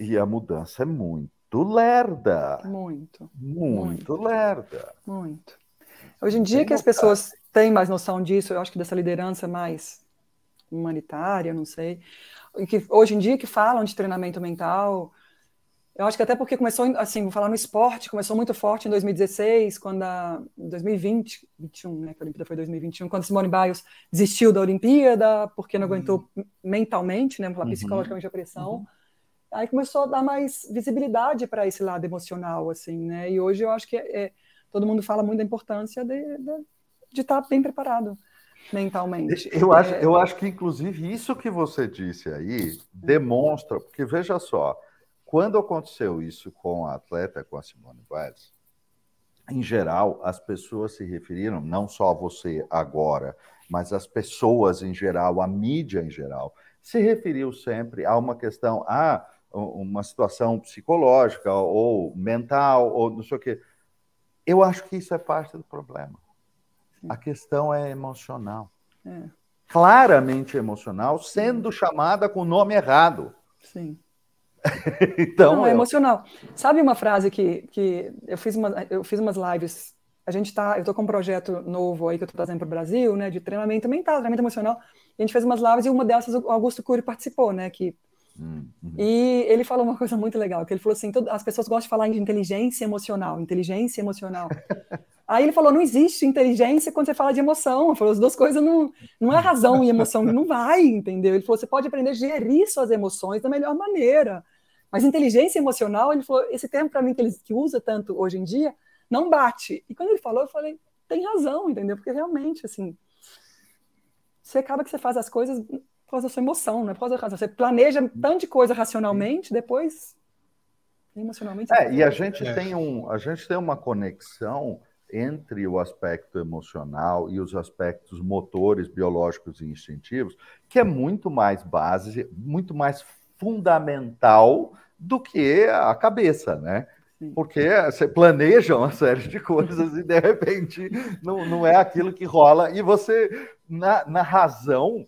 E a mudança é muito lerda. Muito. Muito, muito. lerda. Muito. Hoje em dia que as pessoas têm mais noção disso, eu acho que dessa liderança mais humanitária, não sei, que hoje em dia que falam de treinamento mental, eu acho que até porque começou, assim, vou falar no esporte, começou muito forte em 2016, quando a 2020, 21, né, que a Olimpíada foi 2021, quando Simone Biles desistiu da Olimpíada porque não aguentou uhum. mentalmente, né, uhum. psicologicamente a pressão. Uhum. Aí começou a dar mais visibilidade para esse lado emocional, assim, né? E hoje eu acho que é, é todo mundo fala muito da importância de, de, de estar bem preparado mentalmente. Eu acho, eu acho que, inclusive, isso que você disse aí demonstra, porque veja só, quando aconteceu isso com a atleta, com a Simone Biles, em geral, as pessoas se referiram, não só você agora, mas as pessoas em geral, a mídia em geral, se referiu sempre a uma questão, ah, uma situação psicológica ou mental, ou não sei o quê. Eu acho que isso é parte do problema. A questão é emocional. É. Claramente emocional, sendo chamada com o nome errado. Sim. [laughs] então, Não, é emocional. Sabe uma frase que, que eu, fiz uma, eu fiz umas lives. A gente tá, eu estou com um projeto novo aí que eu estou trazendo para o Brasil, né, de treinamento mental, treinamento emocional. E a gente fez umas lives e uma dessas o Augusto Cury participou, né, que Uhum. E ele falou uma coisa muito legal, que ele falou assim, as pessoas gostam de falar de inteligência emocional, inteligência emocional. [laughs] Aí ele falou, não existe inteligência quando você fala de emoção. Ele falou, as duas coisas não, não é razão e emoção, não vai, entendeu? Ele falou, você pode aprender a gerir suas emoções da melhor maneira. Mas inteligência emocional, ele falou, esse termo para mim que ele que usa tanto hoje em dia, não bate. E quando ele falou, eu falei, tem razão, entendeu? Porque realmente, assim, você acaba que você faz as coisas por causa da sua emoção, não é por causa da razão. Você planeja tanto de coisa racionalmente, depois emocionalmente. É, e a gente é. tem um, a gente tem uma conexão entre o aspecto emocional e os aspectos motores, biológicos e instintivos, que é muito mais base, muito mais fundamental do que a cabeça, né? Porque você planeja uma série de coisas e de repente não, não é aquilo que rola, e você, na, na razão,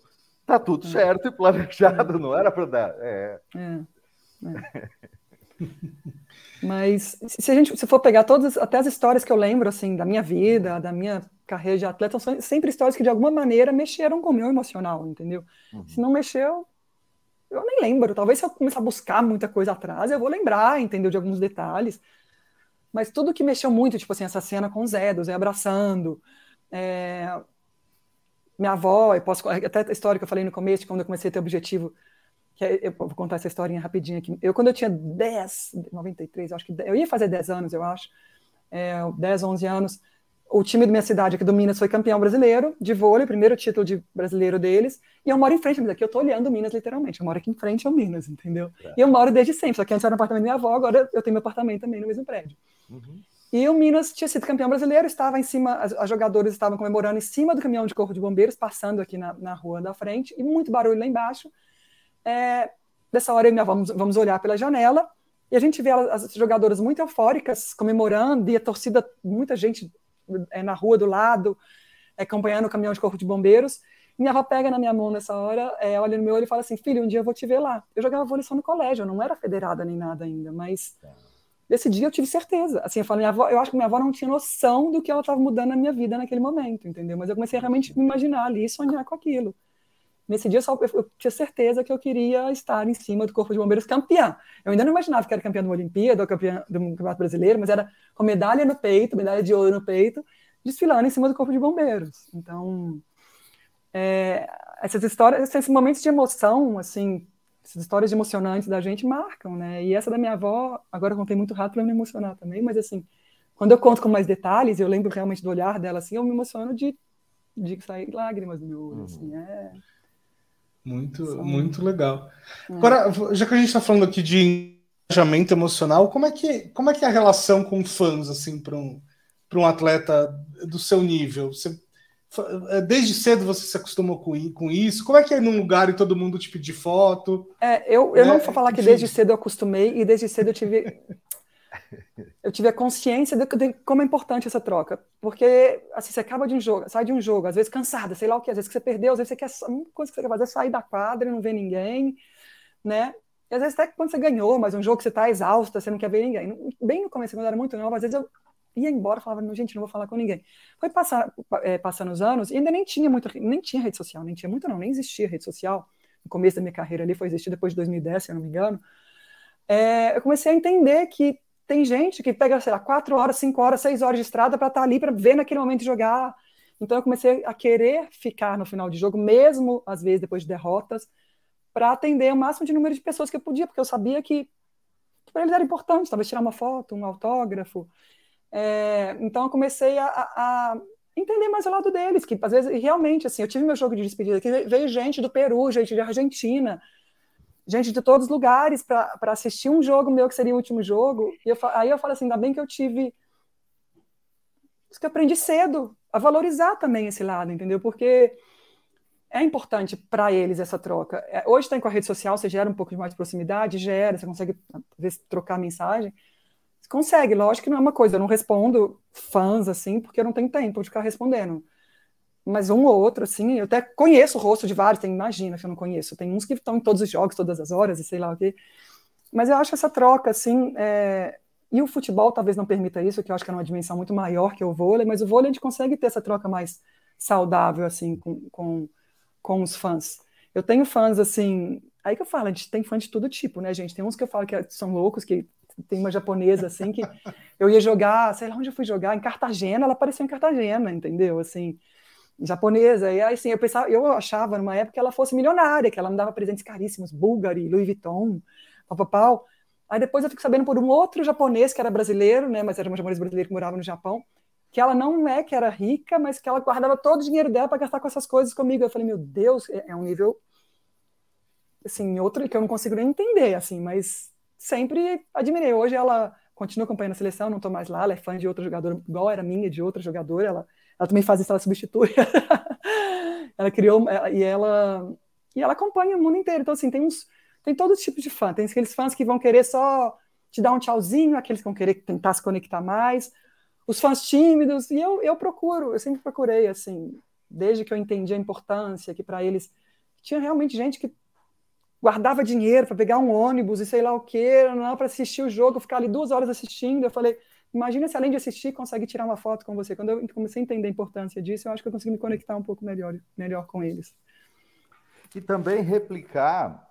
Tá tudo certo e planejado, não era para dar. É. é. é. Mas se a gente se for pegar todas, até as histórias que eu lembro assim da minha vida, da minha carreira de atleta, são sempre histórias que de alguma maneira mexeram com o meu emocional, entendeu? Uhum. Se não mexeu, eu nem lembro. Talvez se eu começar a buscar muita coisa atrás, eu vou lembrar, entendeu, de alguns detalhes. Mas tudo que mexeu muito, tipo assim, essa cena com o Zé, do Zé abraçando, é, minha avó, eu posso até a história que eu falei no começo, quando eu comecei a ter objetivo, que é, eu vou contar essa historinha rapidinho aqui. Eu, quando eu tinha 10, 93, eu acho que eu ia fazer 10 anos, eu acho, é, 10, 11 anos, o time da minha cidade aqui do Minas foi campeão brasileiro de vôlei, primeiro título de brasileiro deles, e eu moro em frente, mas aqui eu tô olhando o Minas literalmente, eu moro aqui em frente ao Minas, entendeu? É. E eu moro desde sempre, só que antes era no apartamento da minha avó, agora eu tenho meu apartamento também no mesmo prédio. Uhum. E o Minas tinha sido campeão brasileiro, estava em cima, as, as jogadoras estavam comemorando em cima do caminhão de corpo de bombeiros, passando aqui na, na rua da frente, e muito barulho lá embaixo. É, dessa hora, avó, vamos, vamos olhar pela janela, e a gente vê as jogadoras muito eufóricas, comemorando, e a torcida, muita gente é, na rua do lado, é, acompanhando o caminhão de corpo de bombeiros. Minha avó pega na minha mão nessa hora, é, olha no meu olho e fala assim: Filho, um dia eu vou te ver lá. Eu jogava vôlei só no colégio, eu não era federada nem nada ainda, mas. Tá Desse dia eu tive certeza. Assim, eu falei, minha avó, eu acho que minha avó não tinha noção do que ela estava mudando na minha vida naquele momento, entendeu? Mas eu comecei a realmente me imaginar ali e sonhar com aquilo. Nesse dia eu, eu, tinha certeza que eu queria estar em cima do Corpo de Bombeiros campeã. Eu ainda não imaginava que era campeã de uma Olimpíada ou campeã do Campeonato Brasileiro, mas era com medalha no peito, medalha de ouro no peito, desfilando em cima do corpo de bombeiros. Então, é, essas histórias, esses momentos de emoção, assim, essas histórias emocionantes da gente marcam, né? E essa da minha avó, agora eu contei muito rápido para me emocionar também, mas assim, quando eu conto com mais detalhes, eu lembro realmente do olhar dela, assim, eu me emociono de, de sair lágrimas do meu olho, assim, uhum. é... Muito, São... muito legal. É. Agora, já que a gente está falando aqui de engajamento emocional, como é que, como é, que é a relação com fãs, assim, para um, um atleta do seu nível? Você desde cedo você se acostumou com, isso? Como é que é num lugar e todo mundo te pedir foto? É, eu, eu é, não vou falar que desde cedo eu acostumei e desde cedo eu tive [laughs] eu tive a consciência de, de, como é importante essa troca. Porque assim, você acaba de um jogo, sai de um jogo, às vezes cansada, sei lá o que, às vezes que você perdeu, às vezes você quer. A única coisa que você quer fazer é sair da quadra e não ver ninguém, né? E às vezes até quando você ganhou, mas um jogo que você está exausta, você não quer ver ninguém. Bem no começo, quando eu era muito nova, às vezes eu ia embora, falava, gente, não vou falar com ninguém. Foi passar, é, passando os anos, e ainda nem tinha muito, nem tinha rede social, nem tinha muito não, nem existia rede social. No começo da minha carreira ali, foi existir depois de 2010, se eu não me engano. É, eu comecei a entender que tem gente que pega, sei lá, quatro horas, cinco horas, seis horas de estrada para estar tá ali, para ver naquele momento jogar. Então eu comecei a querer ficar no final de jogo, mesmo às vezes depois de derrotas, para atender o máximo de número de pessoas que eu podia, porque eu sabia que, para eles era importante, talvez tirar uma foto, um autógrafo. É, então eu comecei a, a, entender mais o lado deles, que às vezes, realmente, assim, eu tive meu jogo de despedida, que veio gente do Peru, gente de Argentina, gente de todos os lugares para assistir um jogo meu que seria o último jogo. E eu, aí eu falo assim, ainda bem que eu tive. Isso que eu aprendi cedo a valorizar também esse lado, entendeu? Porque é importante para eles essa troca. É, hoje tem com a rede social, você gera um pouco de mais proximidade, gera, você consegue às vezes, trocar mensagem. Consegue, lógico que não é uma coisa, eu não respondo fãs assim, porque eu não tenho tempo de ficar respondendo. Mas um ou outro, assim, eu até conheço o rosto de vários, tem, imagina que eu não conheço, tem uns que estão em todos os jogos, todas as horas, e sei lá o quê, mas eu acho essa troca, assim, é... e o futebol talvez não permita isso, que eu acho que é uma dimensão muito maior que o vôlei, mas o vôlei a gente consegue ter essa troca mais saudável, assim, com, com, com os fãs. Eu tenho fãs, assim, aí que eu falo, a gente tem fã de todo tipo, né, gente, tem uns que eu falo que são loucos, que tem uma japonesa, assim, que eu ia jogar, sei lá onde eu fui jogar, em Cartagena, ela apareceu em Cartagena, entendeu, assim japonesa. E aí, assim, eu pensava, eu achava numa época que ela fosse milionária, que ela me dava presentes caríssimos, Bulgari, Louis Vuitton, papapau. Aí depois eu fico sabendo por um outro japonês que era brasileiro, né, mas era um japonês brasileiro que morava no Japão, que ela não é que era rica, mas que ela guardava todo o dinheiro dela para gastar com essas coisas comigo. Eu falei, meu Deus, é, é um nível assim, outro que eu não consigo nem entender, assim, mas sempre admirei. Hoje ela continua acompanhando a seleção, não estou mais lá, ela é fã de outro jogador, igual era minha, de outro jogador, ela ela também faz isso, ela substitui. [laughs] ela criou e ela e ela acompanha o mundo inteiro. Então assim, tem uns tem todo tipo de fã. Tem aqueles fãs que vão querer só te dar um tchauzinho, aqueles que vão querer tentar se conectar mais, os fãs tímidos. E eu, eu procuro, eu sempre procurei assim, desde que eu entendi a importância que para eles tinha realmente gente que guardava dinheiro para pegar um ônibus e sei lá o que, para assistir o jogo, ficar ali duas horas assistindo. Eu falei, Imagina se além de assistir, consegue tirar uma foto com você. Quando eu comecei a entender a importância disso, eu acho que eu consegui me conectar um pouco melhor, melhor com eles. E também replicar,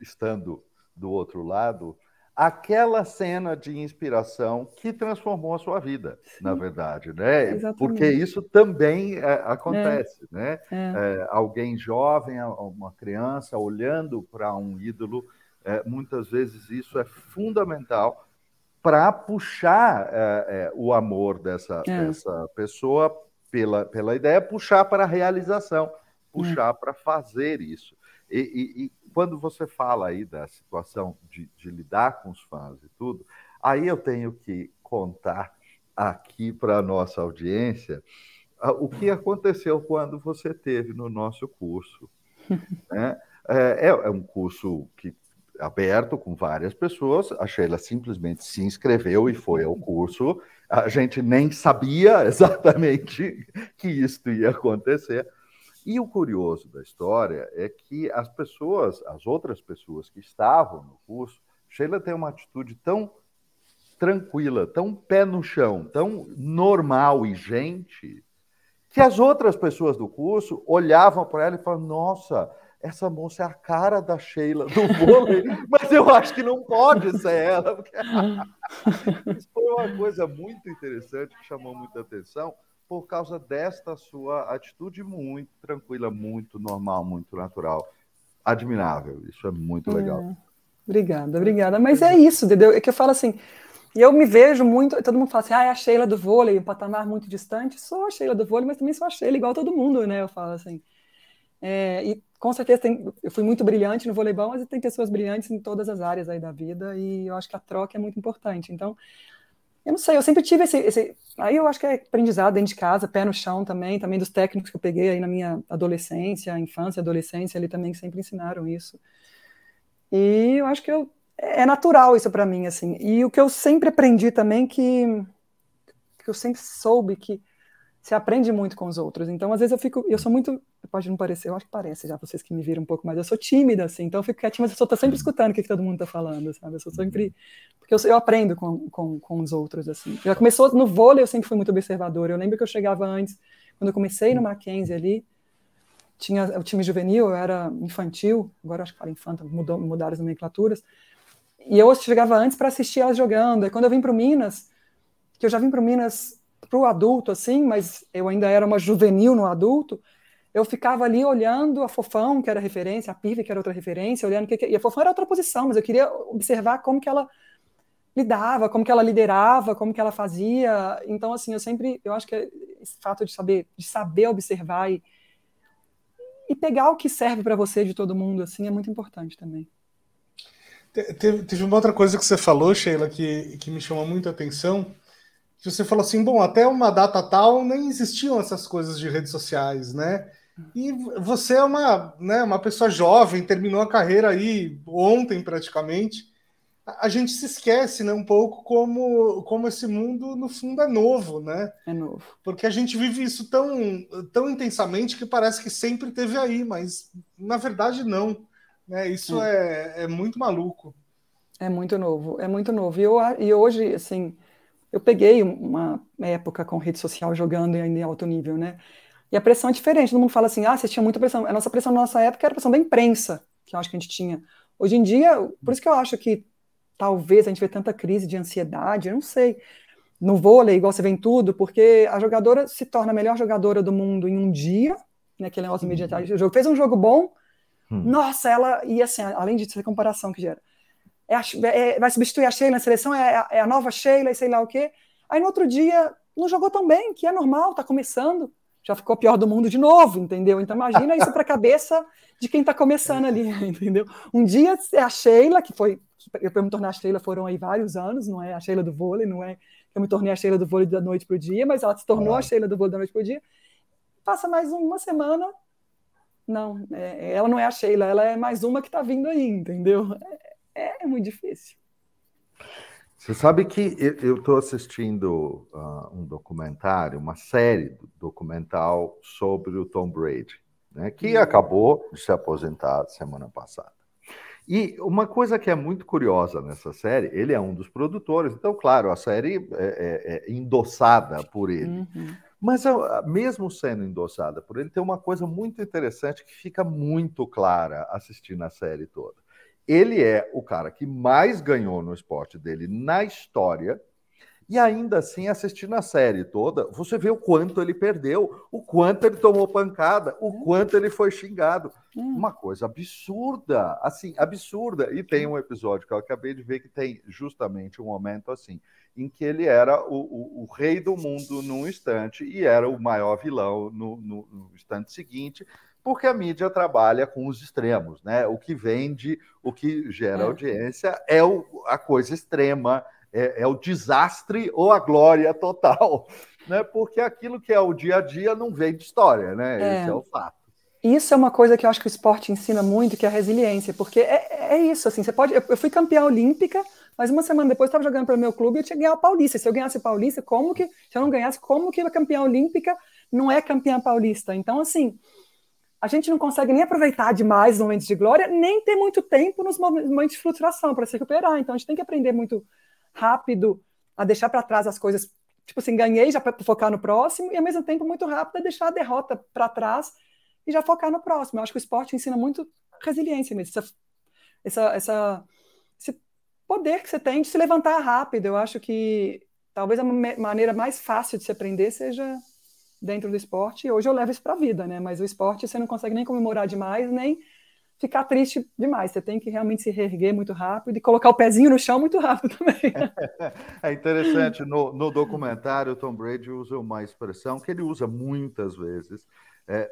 estando do outro lado, aquela cena de inspiração que transformou a sua vida, Sim. na verdade, né? Exatamente. Porque isso também é, acontece, é. né? É. é alguém jovem, uma criança olhando para um ídolo, é, muitas vezes isso é fundamental para puxar é, o amor dessa, dessa pessoa pela, pela ideia, puxar para a realização, puxar para fazer isso. E, e, e, quando você fala aí da situação de, de lidar com os fãs e tudo, aí eu tenho que contar aqui para a nossa audiência o que aconteceu quando você teve no nosso curso. [laughs] Né? É, é, um curso que aberto com várias pessoas. A Sheila simplesmente se inscreveu e foi ao curso. A gente nem sabia [laughs] exatamente que isso ia acontecer. E o curioso da história é que as pessoas, as outras pessoas que estavam no curso, Sheila tem uma atitude tão tranquila, tão pé no chão, tão normal e gente, que as outras pessoas do curso olhavam para ela e falavam: Nossa, essa moça é a cara da Sheila do vôlei, [laughs] mas eu acho que não pode ser ela. Porque... [laughs] Isso foi uma coisa muito interessante que chamou muita atenção, por causa desta sua atitude muito tranquila, muito normal, muito natural. Admirável, isso é muito legal. É. Obrigada, obrigada. Mas é isso, entendeu? É que eu falo assim, e eu me vejo muito, todo mundo fala assim, ah, é a Sheila do vôlei, um patamar muito distante. Sou a Sheila do vôlei, mas também sou a Sheila igual todo mundo, né? Eu falo assim. É, e com certeza tem, eu fui muito brilhante no voleibol, mas tem pessoas brilhantes em todas as áreas aí da vida e eu acho que a troca é muito importante. Então, eu não sei, eu sempre tive esse, esse, aí eu acho que é aprendizado dentro de casa, pé no chão também, também dos técnicos que eu peguei aí na minha adolescência, infância, adolescência, ali também sempre ensinaram isso. E eu acho que eu, é natural isso para mim assim. E o que eu sempre aprendi também que que eu sempre soube que você aprende muito com os outros. Então, às vezes eu fico, eu sou muito, pode não parecer, eu acho que parece já vocês que me viram um pouco mais, eu sou tímida, assim, então eu fico quietinha, mas eu estou sempre escutando o que, que, todo mundo está falando, sabe? Eu sou sempre, porque eu, eu aprendo com, com, com, os outros, assim. Já começou no vôlei, eu sempre fui muito observadora. Eu lembro que eu chegava antes, quando eu comecei no Mackenzie ali, tinha o time juvenil, eu era infantil, agora acho que fala infanta, mudou, mudaram as nomenclaturas, e eu chegava antes para assistir elas jogando. E quando eu vim para o Minas, que eu já vim para o Minas para o adulto, assim, mas eu ainda era uma juvenil no adulto, eu ficava ali olhando a Fofão, que era referência, a Pive, que era outra referência, olhando que, e a Fofão era outra posição, mas eu queria observar como que ela lidava, como que ela liderava, como que ela fazia. Então, assim, eu sempre, eu acho que esse fato de saber, de saber observar e, e pegar o que serve para você de todo mundo, assim, é muito importante também. Teve, teve uma outra coisa que você falou, Sheila, que, que me chamou muito a atenção, que você falou assim, bom, até uma data tal nem existiam essas coisas de redes sociais, né? E você é uma, né, uma pessoa jovem, terminou a carreira aí ontem praticamente. A gente se esquece, né, um pouco como, como esse mundo no fundo é novo, né? É novo. Porque a gente vive isso tão, tão intensamente que parece que sempre teve aí, mas na verdade não. Né? Isso é. é, é muito maluco. É muito novo, é muito novo. E, eu, e hoje, assim, eu peguei uma época com rede social jogando em alto nível, né? E a pressão é diferente. Todo mundo fala assim: ah, você tinha muita pressão. A nossa pressão na nossa época era a pressão da imprensa, que eu acho que a gente tinha. Hoje em dia, por isso que eu acho que talvez a gente vê tanta crise de ansiedade, eu não sei. No vôlei, igual você vê em tudo, porque a jogadora se torna a melhor jogadora do mundo em um dia, né, aquele negócio uhum. jogo fez um jogo bom, hum. nossa, ela. E assim, além disso, a comparação que gera é a, é, vai substituir a Sheila na seleção, é, é, a nova Sheila e sei lá o quê. Aí no outro dia não jogou tão bem, que é normal, tá começando, já ficou pior do mundo de novo, entendeu? Então imagina isso para a cabeça de quem está começando ali, [laughs] entendeu? Um dia é a Sheila, que foi, eu para me tornar a Sheila foram aí vários anos, não é a Sheila do vôlei, não é eu me tornei a Sheila do vôlei da noite para o dia, mas ela se tornou ah. a Sheila do vôlei da noite para o dia. Passa mais uma semana, não, é, ela não é a Sheila, ela é mais uma que está vindo aí, entendeu? É, é muito difícil. Você sabe que eu estou assistindo uh, um documentário, uma série documental sobre o Tom Brady, né, que uhum. acabou de se aposentar semana passada. E uma coisa que é muito curiosa nessa série, ele é um dos produtores, então, claro, a série é, é, é endossada por ele. Uhum. Mas mesmo sendo endossada por ele, tem uma coisa muito interessante que fica muito clara assistindo a série toda ele é o cara que mais ganhou no esporte dele na história. E ainda assim, assistindo a série toda, você vê o quanto ele perdeu, o quanto ele tomou pancada, o hum. quanto ele foi xingado. Hum. Uma coisa absurda, assim, absurda. E tem um episódio que eu acabei de ver que tem justamente um momento assim, em que ele era o, o, o rei do mundo num instante e era o maior vilão no, no, no instante seguinte porque a mídia trabalha com os extremos, né? O que vende, o que gera é. audiência é o, a coisa extrema, é, é, o desastre ou a glória total, [laughs] né? Porque aquilo que é o dia a dia não vem de história, né? É. Esse é o fato. Isso é uma coisa que eu acho que o esporte ensina muito, que é a resiliência, porque é, é isso, assim, você pode. Eu fui campeã olímpica, mas uma semana depois estava jogando para o meu clube e eu tinha que ganhar o Paulista. Se eu ganhasse o Paulista, como que. Se eu não ganhasse, como que a campeã olímpica não é campeã paulista? Então, assim, a gente não consegue nem aproveitar demais os momentos de glória, nem ter muito tempo nos momentos de frustração para se recuperar. Então a gente tem que aprender muito rápido a deixar para trás as coisas. Tipo assim, ganhei já para focar no próximo, e ao mesmo tempo muito rápido a deixar a derrota para trás e já focar no próximo. Eu acho que o esporte ensina muito resiliência mesmo, essa, essa, essa, esse poder que você tem de se levantar rápido. Eu acho que talvez a maneira mais fácil de se aprender seja dentro do esporte, e hoje eu levo isso para a vida, né? Mas o esporte você não consegue nem comemorar demais, nem ficar triste demais. Você tem que realmente se reerguer muito rápido e colocar o pezinho no chão muito rápido [laughs] também. É interessante, no, no documentário, o Tom Brady usa uma expressão que ele usa muitas vezes, é,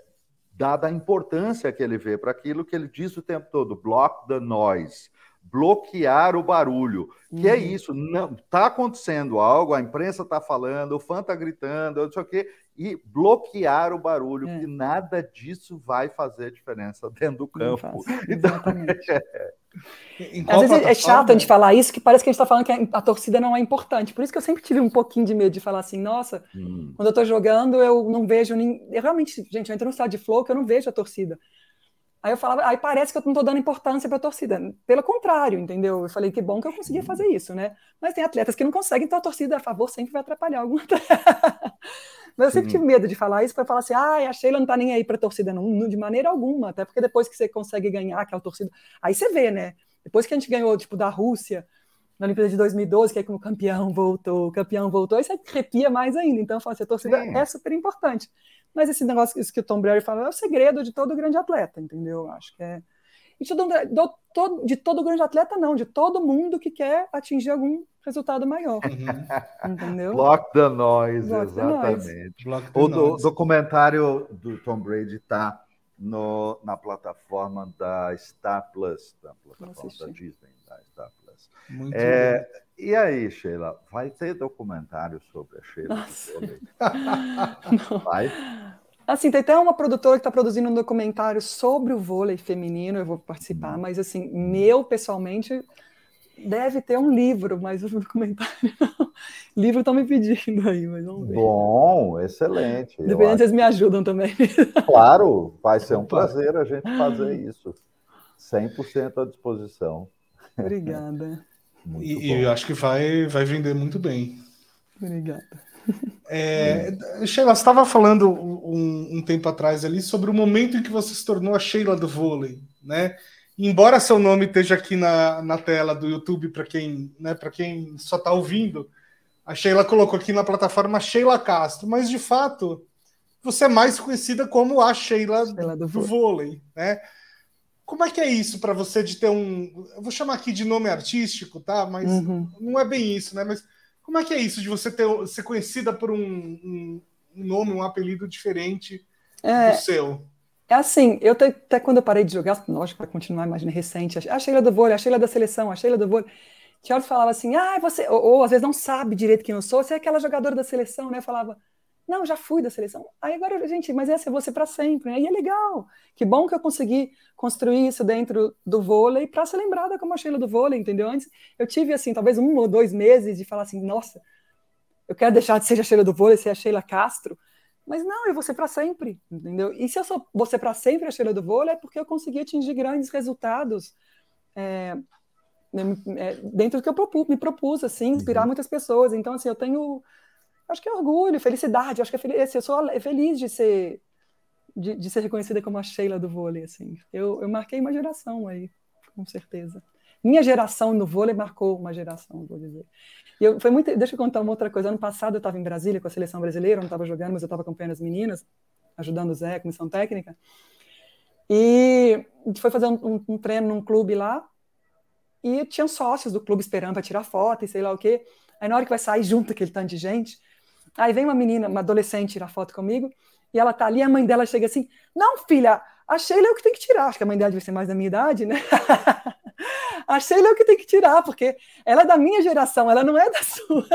dada a importância que ele vê para aquilo que ele diz o tempo todo, block the noise bloquear o barulho. Que é uhum. é isso, não está acontecendo algo, a imprensa está falando, o fã está gritando, não sei o quê, e bloquear o barulho, é. que nada disso vai fazer diferença dentro do campo. [laughs] Então, é. Às vezes é chato a gente falar isso, que parece que a gente está falando que a torcida não é importante. Por isso que eu sempre tive um pouquinho de medo de falar assim, nossa, hum. quando eu estou jogando, eu não vejo nem. Eu realmente, gente, eu entro no estado de flow que eu não vejo a torcida. Aí eu falava, aí parece que eu não estou dando importância para a torcida. Pelo contrário, entendeu? Eu falei que bom que eu conseguia fazer isso, né? Mas tem atletas que não conseguem, então a torcida a favor sempre vai atrapalhar algum atleta. [laughs] Mas eu sempre tive medo de falar isso para falar assim, ah, a Sheila não está nem aí para torcida, não, de maneira alguma. Até porque depois que você consegue ganhar aquela torcida, aí você vê, né? Depois que a gente ganhou, tipo, da Rússia, na Olimpíada de 2012, que é como o campeão voltou, o campeão voltou, aí você arrepia mais ainda. Então, eu falo assim, a torcida Sim. é super importante. Mas esse negócio isso que o Tom Brady fala é o segredo de todo grande atleta, entendeu? Acho que é. E de todo, de todo grande atleta, não, de todo mundo que quer atingir algum resultado maior. Uhum. Entendeu? Block the noise, Block exatamente. The noise. o do, documentário do Tom Brady está na plataforma da Star Plus, da plataforma da Disney, da Star Plus. Muito é, e aí, Sheila, vai ter documentário sobre a Sheila? [laughs] vai? Assim, tem até uma produtora que está produzindo um documentário sobre o vôlei feminino, eu vou participar, hum. mas assim, meu pessoalmente deve ter um livro, mas o documentário [laughs] não. livro estão me pedindo aí, mas vamos ver. Bom, excelente. Dependendo eles me ajudam também. [laughs] Claro, vai ser um prazer a gente fazer isso. 100% à disposição. Obrigada. [laughs] E, e, eu acho que vai, vai vender muito bem. Obrigada. É, Sheila, você estava falando um, um, tempo atrás ali sobre o momento em que você se tornou a Sheila do vôlei, né? Embora seu nome esteja aqui na, na tela do YouTube para quem, né, para quem só está ouvindo, a Sheila colocou aqui na plataforma Sheila Castro, mas de fato você é mais conhecida como a Sheila, Sheila do, do vôlei, né? Como é que é isso para você de ter um. Eu vou chamar aqui de nome artístico, tá? Mas uhum. não é bem isso, né? Mas como é que é isso de você ter, ser conhecida por um, um, nome, um apelido diferente é, do seu? É assim, eu até, até quando eu parei de jogar, lógico, para continuar, imagina, recente, a Sheila do vôlei, a Sheila da seleção, a Sheila do vôlei. Tinha falava assim, ah, você, ou, ou, às vezes não sabe direito quem eu sou, você é aquela jogadora da seleção, né? Eu falava, não, já fui da seleção. Aí agora, gente, mas essa é você para sempre, né? E é legal. Que bom que eu consegui construir isso dentro do vôlei para ser lembrada como a Sheila do vôlei, entendeu? Antes eu tive, assim, talvez um ou dois meses de falar assim, nossa, eu quero deixar de ser a Sheila do vôlei, ser a Sheila Castro. Mas não, eu vou ser para sempre, entendeu? E se eu sou você para sempre a Sheila do vôlei, é porque eu consegui atingir grandes resultados é, é dentro do que eu me propus, assim, inspirar uhum. muitas pessoas. Então, assim, eu tenho acho que é orgulho, felicidade. Acho que é assim, eu sou feliz de ser de, de, ser reconhecida como a Sheila do vôlei. Assim. Eu, eu marquei uma geração aí, com certeza. Minha geração no vôlei marcou uma geração, vou dizer. E eu, foi muito, deixa eu contar uma outra coisa. Ano passado eu estava em Brasília com a seleção brasileira, eu não estava jogando, mas eu estava acompanhando as meninas, ajudando o Zé, a comissão técnica. E a gente foi fazer um, um, um treino num clube lá, e tinham sócios do clube esperando para tirar foto e sei lá o quê. Aí na hora que vai sair junto aquele tanto de gente, Aí vem uma menina, uma adolescente, tirar foto comigo, e ela tá ali, a mãe dela chega assim: Não, filha, a Sheila é o que tem que tirar. Acho que a mãe dela deve ser mais da minha idade, né? a Sheila é o que tem que tirar, porque ela é da minha geração, ela não é da sua. [laughs]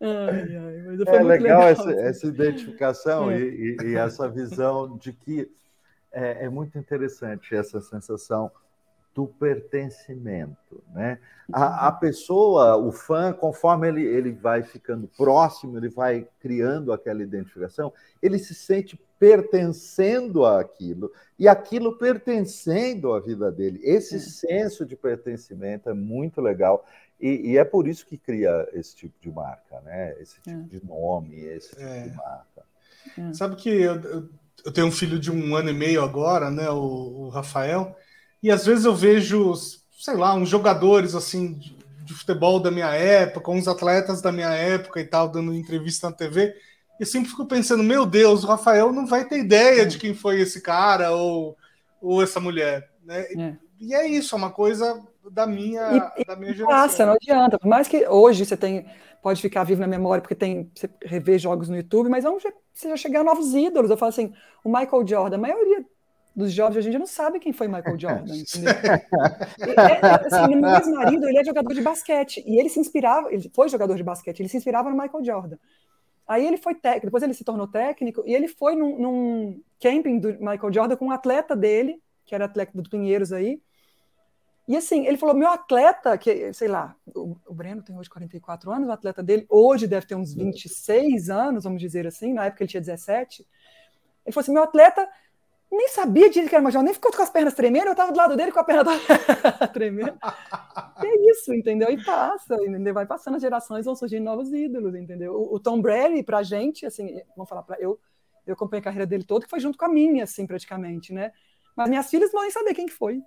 ai, ai, é legal, legal essa, assim. essa, identificação é. e, e, e, essa visão de que é, é muito interessante essa sensação do pertencimento, né? A, a, pessoa, o fã, conforme ele, ele vai ficando próximo, ele vai criando aquela identificação, ele se sente pertencendo àquilo e aquilo pertencendo à vida dele. Esse é. senso de pertencimento é muito legal e, e, é por isso que cria esse tipo de marca, né? Esse tipo é. de nome, esse tipo é. de marca. É. Sabe que eu, eu, eu, tenho um filho de um ano e meio agora, né? o, o Rafael. E às vezes eu vejo, sei lá, uns jogadores assim, de futebol da minha época, com os atletas da minha época e tal, dando entrevista na TV. Eu sempre fico pensando, meu Deus, o Rafael não vai ter ideia de quem foi esse cara ou, ou essa mulher. Né? É. E é isso, é uma coisa da minha, e, da minha geração. Passa, não adianta. Por mais que hoje você tem, pode ficar vivo na memória, porque tem, você rever jogos no YouTube, mas vamos você já chegar a novos ídolos. Eu falo assim, o Michael Jordan, a maioria dos jovens hoje em dia não sabe quem foi Michael Jordan. [laughs] é, é, assim, meu ex-marido, ele é jogador de basquete, e ele se inspirava, ele foi jogador de basquete, ele se inspirava no Michael Jordan. Aí ele foi técnico, depois ele se tornou técnico, e ele foi num, num camping do Michael Jordan com um atleta dele, que era atleta do Pinheiros aí, e assim, ele falou: meu atleta, que, sei lá, o, o Breno tem hoje 44 anos, o atleta dele hoje deve ter uns 26 anos, vamos dizer assim, na época ele tinha 17. Ele falou assim: meu atleta nem sabia disso que era major, nem ficou com as pernas tremendo, eu estava do lado dele com a perna [laughs] tremendo. é isso, entendeu? E passa, entendeu? Vai passando as gerações, vão surgindo novos ídolos, entendeu? O, o Tom Brady, pra gente, assim, vamos falar para eu, eu acompanhei a carreira dele toda, que foi junto com a minha, assim, praticamente, né? Mas minhas filhas vão nem saber quem que foi.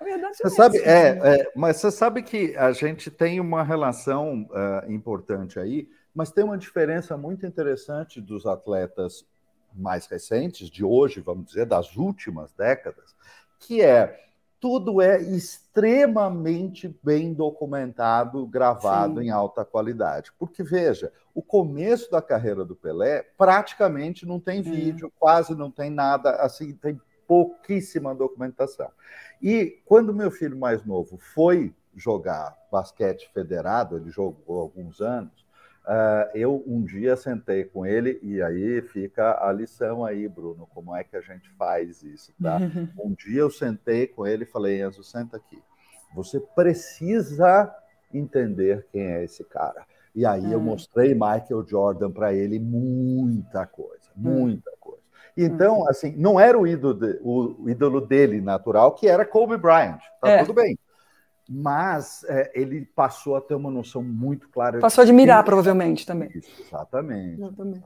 Verdade, você é sabe, é, é, mas você sabe que a gente tem uma relação uh, importante aí, mas tem uma diferença muito interessante dos atletas mais recentes, de hoje, vamos dizer, das últimas décadas, que é tudo é extremamente bem documentado, gravado Sim. em alta qualidade. Porque, veja, o começo da carreira do Pelé praticamente não tem vídeo, quase não tem nada, assim, tem pouquíssima documentação. E quando meu filho mais novo foi jogar basquete federado, ele jogou alguns anos, uh, eu um dia sentei com ele, e aí fica a lição aí, Bruno, como é que a gente faz isso, tá? [laughs] um dia eu sentei com ele e falei, Enzo, senta aqui. Você precisa entender quem é esse cara. E aí eu mostrei Michael Jordan para ele muita coisa, muita então, uhum. assim, não era o ídolo, de, o ídolo dele natural, que era Kobe Bryant. Tá é. tudo bem. Mas é, ele passou a ter uma noção muito clara. Passou a admirar, provavelmente, também. Isso, exatamente. exatamente.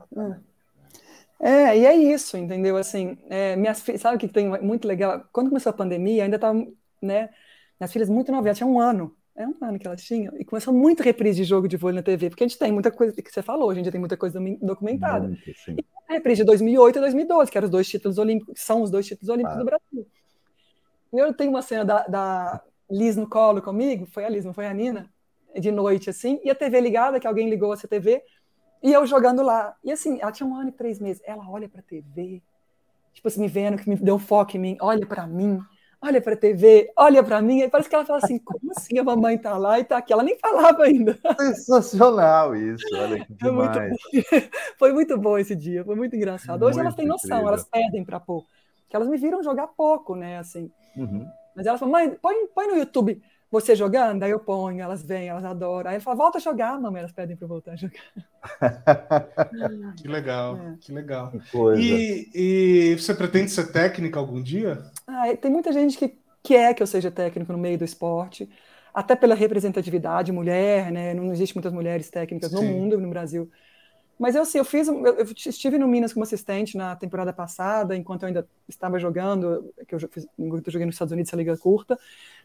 É. é. e é isso, entendeu? Assim, é, minhas filhas, sabe o que tem muito legal? Quando começou a pandemia, ainda estava, né? Minhas filhas muito novinhas, tinha um ano. É um ano que elas tinham. E começou muito reprise de jogo de vôlei na TV, porque a gente tem muita coisa que você falou, a gente tem muita coisa documentada. Muito, e a reprise de 2008 e 2012, que eram os dois títulos olímpicos, são os dois títulos olímpicos ah. do Brasil. Eu tenho uma cena da, da, Liz no colo comigo, foi a Liz, não foi a Nina, de noite, assim, e a TV ligada, que alguém ligou a TV, e eu jogando lá. E assim, ela tinha um ano e três meses. Ela olha pra TV, tipo assim, me vendo, que me deu um foco em mim, olha para mim olha para a TV, olha para mim, e parece que ela fala assim, como assim a mamãe está lá e está aqui? Ela nem falava ainda. Sensacional isso, olha que [laughs] demais. Foi muito, [laughs] foi muito bom esse dia, foi muito engraçado. Hoje muito elas têm noção, incrível. elas pedem para pôr, que elas me viram jogar pouco, né, assim. Uhum. Mas elas falam, mãe, põe, põe no YouTube você jogando, aí eu ponho, elas vêm, elas adoram. Aí ele fala, volta a jogar, mamãe, elas pedem para voltar a jogar. [laughs] que legal, é. que legal. Que e, e, você pretende ser técnica algum dia? Ah, tem muita gente que quer que eu seja técnico no meio do esporte, até pela representatividade, mulher, né? Não existe muitas mulheres técnicas Sim. no mundo, no Brasil. Mas eu, assim, eu fiz, eu, estive no Minas como assistente na temporada passada, enquanto eu ainda estava jogando, que eu, fiz, eu joguei nos Estados Unidos a liga curta.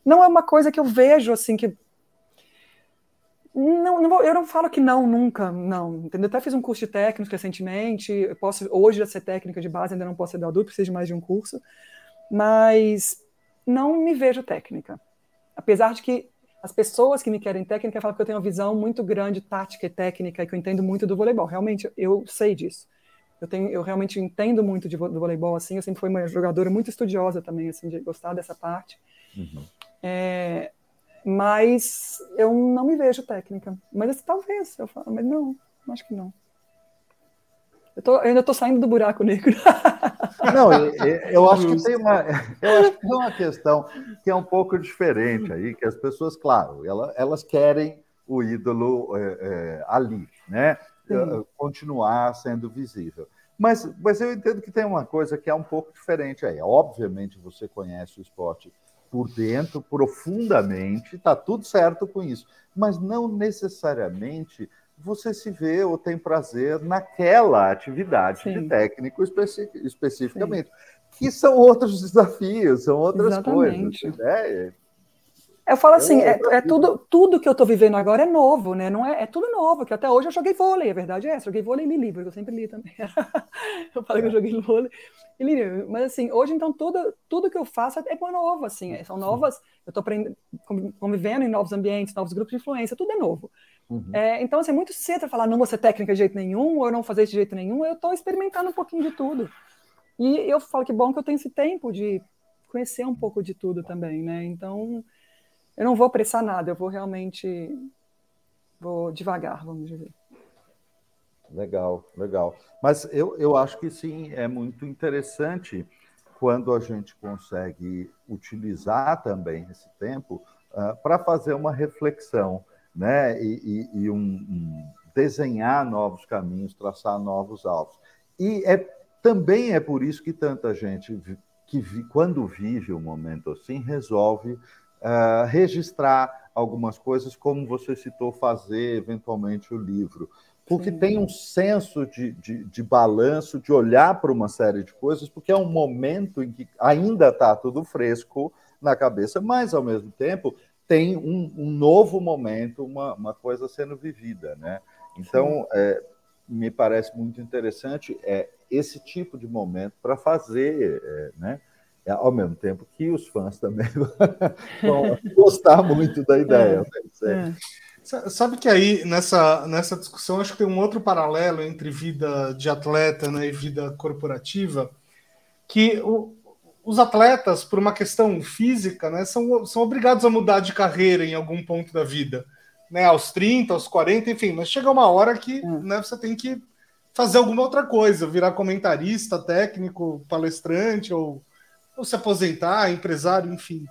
Não é uma coisa que eu vejo assim que não, não vou, eu não falo que não nunca, não. Entendeu? Até fiz um curso de técnicos recentemente. Eu posso hoje já ser técnica de base, ainda não posso ser da adulto, preciso de mais de um curso. Mas não me vejo técnica. Apesar de que as pessoas que me querem técnica falam que eu tenho uma visão muito grande, tática e técnica, e que eu entendo muito do voleibol. Realmente, eu sei disso. Eu, tenho, eu realmente entendo muito de, do voleibol, assim. Eu sempre fui uma jogadora muito estudiosa também, assim, de gostar dessa parte. Uhum. É, mas eu não me vejo técnica. Mas assim, talvez, eu falo, mas não, acho que não. Eu, tô, eu ainda estou saindo do buraco negro. [laughs] Não, eu, acho que tem uma, [laughs] eu acho que tem uma questão que é um pouco diferente aí, que as pessoas, claro, elas, elas querem o ídolo é, é, ali, né? Sim. Continuar sendo visível. Mas, mas eu entendo que tem uma coisa que é um pouco diferente aí. Obviamente você conhece o esporte por dentro, profundamente, está tudo certo com isso, mas não necessariamente você se vê ou tem prazer naquela atividade Sim. de técnico especi especificamente, Sim. que são outros desafios, são outras Exatamente. coisas. Né? Eu falo assim, é, é, tudo, tudo que eu estou vivendo agora é novo, né? Não é, é tudo novo, que até hoje eu joguei vôlei, a verdade é essa. Joguei vôlei e li livro, eu sempre li também. [laughs] eu falei que eu joguei vôlei e li livro. Mas assim, hoje então tudo, tudo que eu faço é novo, assim, é, são novas, eu estou convivendo em novos ambientes, novos grupos de influência, tudo é novo. Uhum. É, então, assim, é muito cedo falar não vou ser técnica de jeito nenhum, ou não fazer de jeito nenhum, eu estou experimentando um pouquinho de tudo. E eu falo que bom que eu tenho esse tempo de conhecer um pouco de tudo também, né? Então, eu não vou apressar nada, eu vou realmente vou devagar, vamos dizer. Legal, legal. Mas eu, eu acho que sim, é muito interessante quando a gente consegue utilizar também esse tempo uh, para fazer uma reflexão, né? E, e, e um, um, desenhar novos caminhos, traçar novos alvos. E é, também é por isso que tanta gente que quando vive um momento assim resolve uh, registrar algumas coisas, como você citou, fazer eventualmente o livro. Porque Sim. tem um senso de, de, de balanço, de olhar para uma série de coisas, porque é um momento em que ainda está tudo fresco na cabeça, mas ao mesmo tempo tem um, um novo momento, uma, uma, coisa sendo vivida, né? Então, é, me parece muito interessante é, esse tipo de momento para fazer, é, né? É, ao mesmo tempo que os fãs também [laughs] vão gostar muito da ideia. É, né? é. Sabe que aí, nessa, nessa discussão, acho que tem um outro paralelo entre vida de atleta né, e vida corporativa, que o, os atletas, por uma questão física, né, são, são obrigados a mudar de carreira em algum ponto da vida. Né, aos 30, aos 40, enfim, mas chega uma hora que é. né, você tem que fazer alguma outra coisa, virar comentarista, técnico, palestrante ou ou se aposentar, empresário, enfim.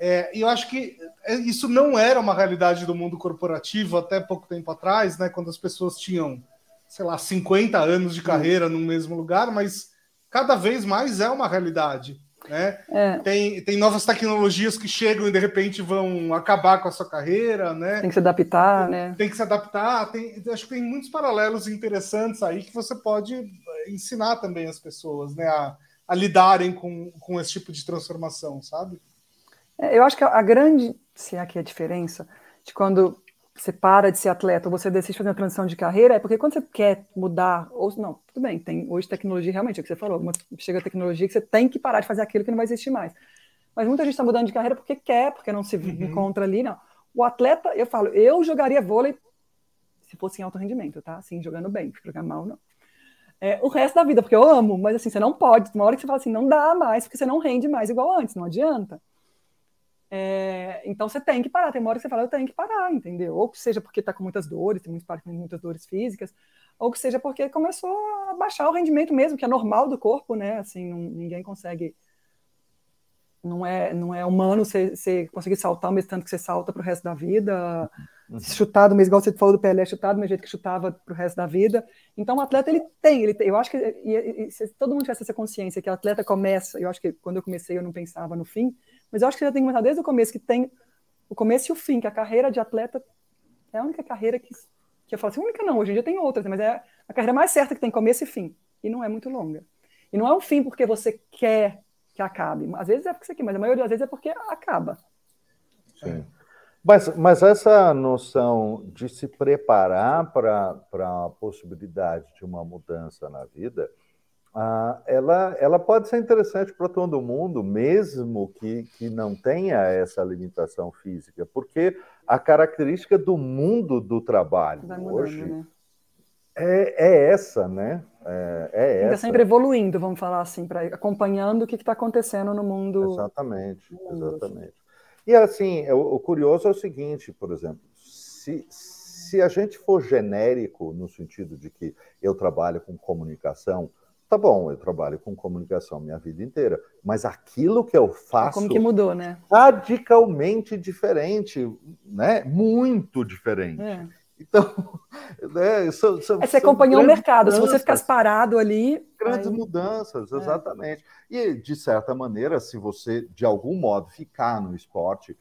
É, e eu acho que é, isso não era uma realidade do mundo corporativo até pouco tempo atrás, né, quando as pessoas tinham, sei lá, 50 anos de carreira no mesmo lugar, mas cada vez mais é uma realidade. Né? É. Tem, tem novas tecnologias que chegam e de repente vão acabar com a sua carreira. Né? Tem que se adaptar, né? Tem que se adaptar. Tem, acho que tem muitos paralelos interessantes aí que você pode ensinar também as pessoas né? a, a lidarem com, com esse tipo de transformação, sabe? É, eu acho que a grande, se é aqui a diferença, de quando você para de ser atleta ou você decide fazer uma transição de carreira, é porque quando você quer mudar, ou não, tudo bem, tem hoje tecnologia, realmente, é o que você falou, chega a tecnologia que você tem que parar de fazer aquilo que não vai existir mais. Mas muita gente está mudando de carreira porque quer, porque não se uhum. encontra ali, não. O atleta, eu falo, eu jogaria vôlei se fosse em alto rendimento, tá? Assim, jogando bem, jogar mal, não é, o resto da vida, porque eu amo, mas assim, você não pode. Uma hora que você fala assim, não dá mais, porque você não rende mais igual antes, não adianta. É, então você tem que parar. Tem uma hora que você fala, eu tenho que parar, entendeu? Ou que seja porque está com muitas dores, tem muitos parques com muitas dores físicas, ou que seja porque começou a baixar o rendimento mesmo, que é normal do corpo, né? Assim, não, ninguém consegue. Não é, não é humano você, você conseguir saltar o mesmo tanto que você salta para o resto da vida. Uhum. Chutado mesmo, igual você falou do Pelé, chutado do mesmo jeito que chutava para o resto da vida. Então, o atleta, ele tem, ele tem, eu acho que e, e, se todo mundo tivesse essa consciência que o atleta começa, eu acho que quando eu comecei eu não pensava no fim, mas eu acho que já tem que começar desde o começo, que tem o começo e o fim, que a carreira de atleta é a única carreira que, que eu falo assim, única não, hoje em dia tem outras, mas é a carreira mais certa que tem começo e fim, e não é muito longa. E não é um fim porque você quer que acabe, às vezes é porque você quer, mas a maioria das vezes é porque acaba. Sim. Mas, mas essa noção de se preparar para a possibilidade de uma mudança na vida, ah, ela, ela pode ser interessante para todo mundo, mesmo que, que não tenha essa limitação física, porque a característica do mundo do trabalho mudando, hoje né? é, é essa, né? É, é Fica sempre evoluindo, vamos falar assim, pra, acompanhando o que está acontecendo no mundo. Exatamente, exatamente. E assim, o, o curioso é o seguinte, por exemplo, se, se a gente for genérico no sentido de que eu trabalho com comunicação, tá bom, eu trabalho com comunicação minha vida inteira, mas aquilo que eu faço como que mudou, né? Radicalmente diferente, né? Muito diferente. É. Então, [laughs] né, são, são, é você acompanhou o mercado. Se você ficasse parado ali. Grandes aí... mudanças, é. exatamente. É. E, de certa maneira, se você, de algum modo, ficar no esporte,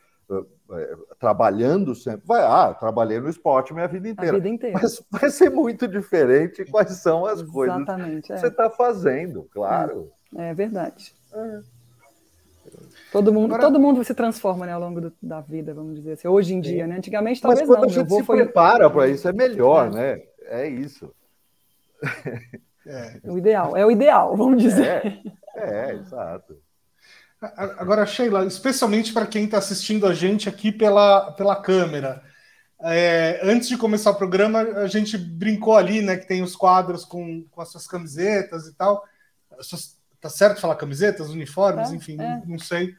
trabalhando sempre, vai, ah, trabalhei no esporte minha vida inteira. A vida inteira. Mas vai ser muito diferente quais são as [laughs] coisas que é. você está fazendo, claro. É, é verdade. Todo mundo, Agora, todo mundo se transforma né, ao longo do, da vida, vamos dizer assim. Hoje em dia, né? Antigamente talvez Mas quando não. a gente se foi... prepara para isso, é melhor, é. né? É isso. É. O ideal, é o ideal, vamos dizer. É, é exato. Agora, Sheila, especialmente para quem está assistindo a gente aqui pela, pela câmera, é, antes de começar o programa, a gente brincou ali, né? Que tem os quadros com, com as suas camisetas e tal. Suas, tá certo falar camisetas, uniformes, é, enfim, é. não sei.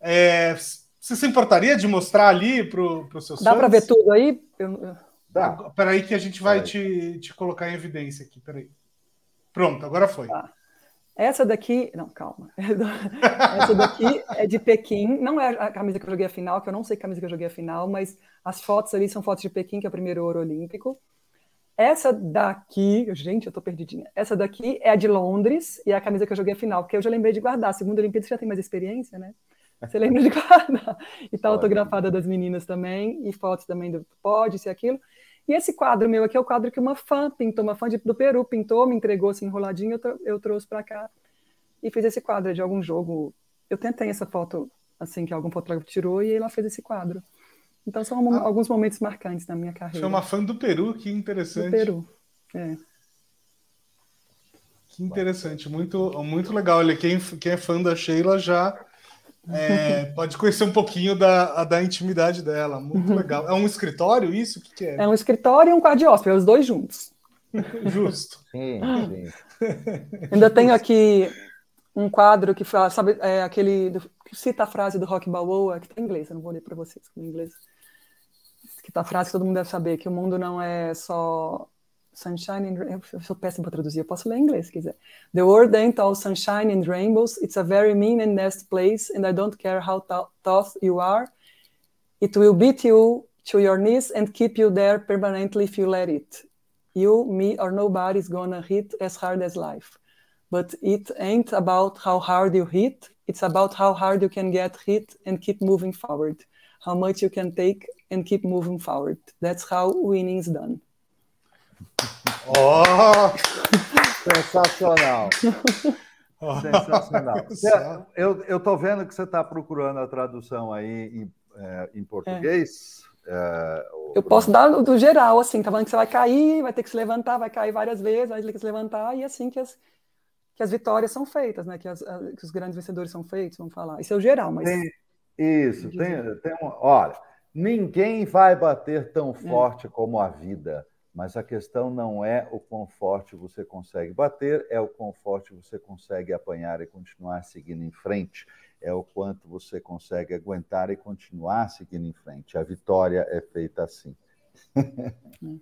É, você se importaria de mostrar ali para os seus Dá para ver tudo aí? Eu... Dá. Peraí que a gente vai te, te colocar em evidência aqui, peraí. Pronto, agora foi. Tá. Essa daqui, não, calma. [laughs] Essa daqui é de Pequim. Não é a camisa que eu joguei a final, que eu não sei que camisa que eu joguei a final, mas as fotos ali são fotos de Pequim, que é o primeiro ouro olímpico. Essa daqui, gente, eu tô perdidinha. Essa daqui é a de Londres e é a camisa que eu joguei a final, porque eu já lembrei de guardar. Segunda Olimpíada você já tem mais experiência, né? Você lembra de [laughs] guardar. E tá autografada das meninas também, e fotos também do pode, se aquilo. E esse quadro meu aqui é o quadro que uma fã pintou, uma fã de, do Peru pintou, me entregou assim enroladinho, eu, eu trouxe para cá e fiz esse quadro de algum jogo. Eu tentei essa foto assim que algum fotógrafo tirou e ela fez esse quadro. Então são ah, alguns momentos marcantes na minha carreira. Foi uma fã do Peru, que interessante. Do Peru, é. Que interessante, muito, muito legal. Olha, quem, quem é fã da Sheila já é, pode conhecer um pouquinho da, da intimidade dela. Muito legal. É um escritório isso? O que, que é? É um escritório e um quarto de hóspede, os dois juntos. [laughs] Justo. Sim, sim. Ainda tenho aqui um quadro que fala, sabe, é aquele do, que cita a frase do Rock Balboa, que está em inglês, eu não vou ler para vocês em inglês. Que tá a frase que todo mundo deve saber, que o mundo não é só sunshine and eu sou péssimo para traduzir, eu posso ler em inglês se quiser. The world ain't all sunshine and rainbows. It's a very mean and nasty place, and I don't care how tough you are. It will beat you to your knees and keep you there permanently if you let it. You, me, or nobody's gonna hit as hard as life. But it ain't about how hard you hit. It's about how hard you can get hit and keep moving forward. How much you can take and keep moving forward. That's how winning's done. Oh! Sensacional. Sensacional. [laughs] Eu, eu tô vendo que você está procurando a tradução aí em, é, em português. É. É, eu posso dar do geral, assim, tá falando que você vai cair, vai ter que se levantar, vai cair várias vezes, vai ter que se levantar, e assim que as, que as vitórias são feitas, né? Que, as, que os grandes vencedores são feitos, vamos falar. Isso é o geral, mas. Tem, isso, tem, tem um, olha, ninguém vai bater tão é. forte como a vida mas a questão não é o quão forte você consegue bater, é o quão forte você consegue apanhar e continuar seguindo em frente. É o quanto você consegue aguentar e continuar seguindo em frente. A vitória é feita assim. [laughs]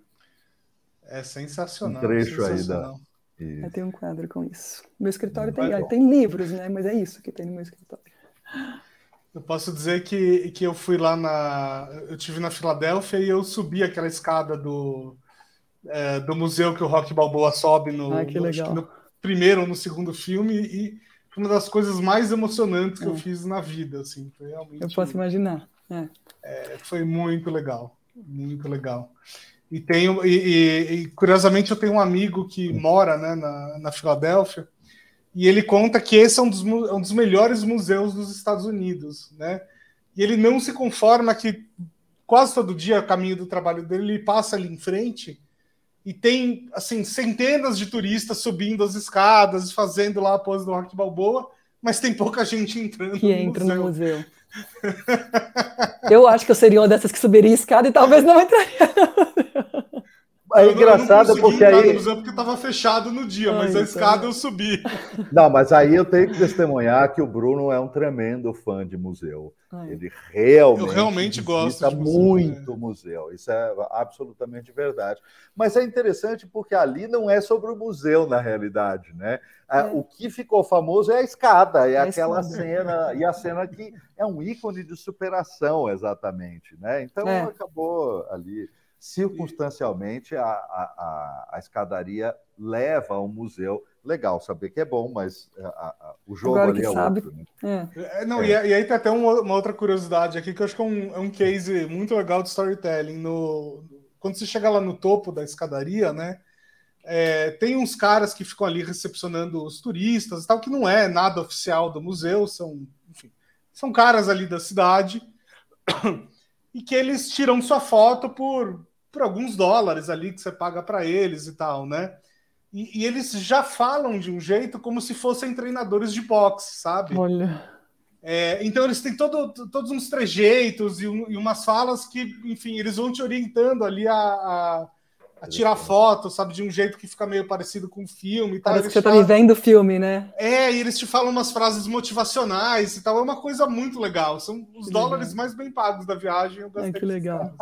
É sensacional. Um trecho sensacional. aí da. Eu tenho um quadro com isso. Meu escritório tem, tem livros, né? Mas é isso que tem no meu escritório. Eu posso dizer que, que eu fui lá na. Eu tive na Filadélfia e eu subi aquela escada do, é, do museu que o Rock Balboa sobe no, ah, no, no, primeiro ou no segundo filme e foi uma das coisas mais emocionantes que é. eu fiz na vida, assim, foi realmente. Eu posso imaginar. É. é foi muito legal, muito legal. E tenho e, e, e, curiosamente eu tenho um amigo que mora né, na, na Filadélfia e ele conta que esse é um dos, é um dos melhores museus dos Estados Unidos, né? E ele não se conforma que quase todo dia, caminho do trabalho dele, ele passa ali em frente e tem assim centenas de turistas subindo as escadas, fazendo lá a pose do Rock Balboa, mas tem pouca gente entrando que no entra museu. no museu. eu acho que eu seria uma dessas que subiria a escada e talvez não entraria. [laughs] É engraçado porque aí. Porque estava fechado no dia, mas a escada eu subi. [laughs] Não, mas aí eu tenho que testemunhar que o Bruno é um tremendo fã de museu. Ele realmente, eu realmente gosto muito museu. museu. Isso é absolutamente verdade. Mas é interessante porque ali não é sobre o museu, na realidade, né? É. O que ficou famoso é a escada, é, é aquela escada. cena, e a cena que é um ícone de superação, exatamente, né? Então é. acabou ali circunstancialmente a, a, a, escadaria leva ao museu. Legal saber que é bom, mas a, a, o jogo Agora ali é sabe. outro. Né? É. É, não, é. E, e, aí tem até uma, uma, outra curiosidade aqui que eu acho que é um, é um case muito legal de storytelling. No, quando você chega lá no topo da escadaria, né? É, tem uns caras que ficam ali recepcionando os turistas tal, que não é nada oficial do museu, são, enfim, São caras ali da cidade [coughs] e que eles tiram sua foto por, por alguns dólares ali que você paga para eles e tal, né? E, e, eles já falam de um jeito como se fossem treinadores de boxe, sabe? Olha. É, então eles têm todo, todos uns trejeitos e, e, umas falas que, enfim, eles vão te orientando ali a, a, a tirar foto, sabe, de um jeito que fica meio parecido com o filme. E tal. Parece que você tá vivendo o filme, né? É, e eles te falam umas frases motivacionais e tal. É uma coisa muito legal. São os que dólares legal. mais bem pagos da viagem. Eu é, que legal.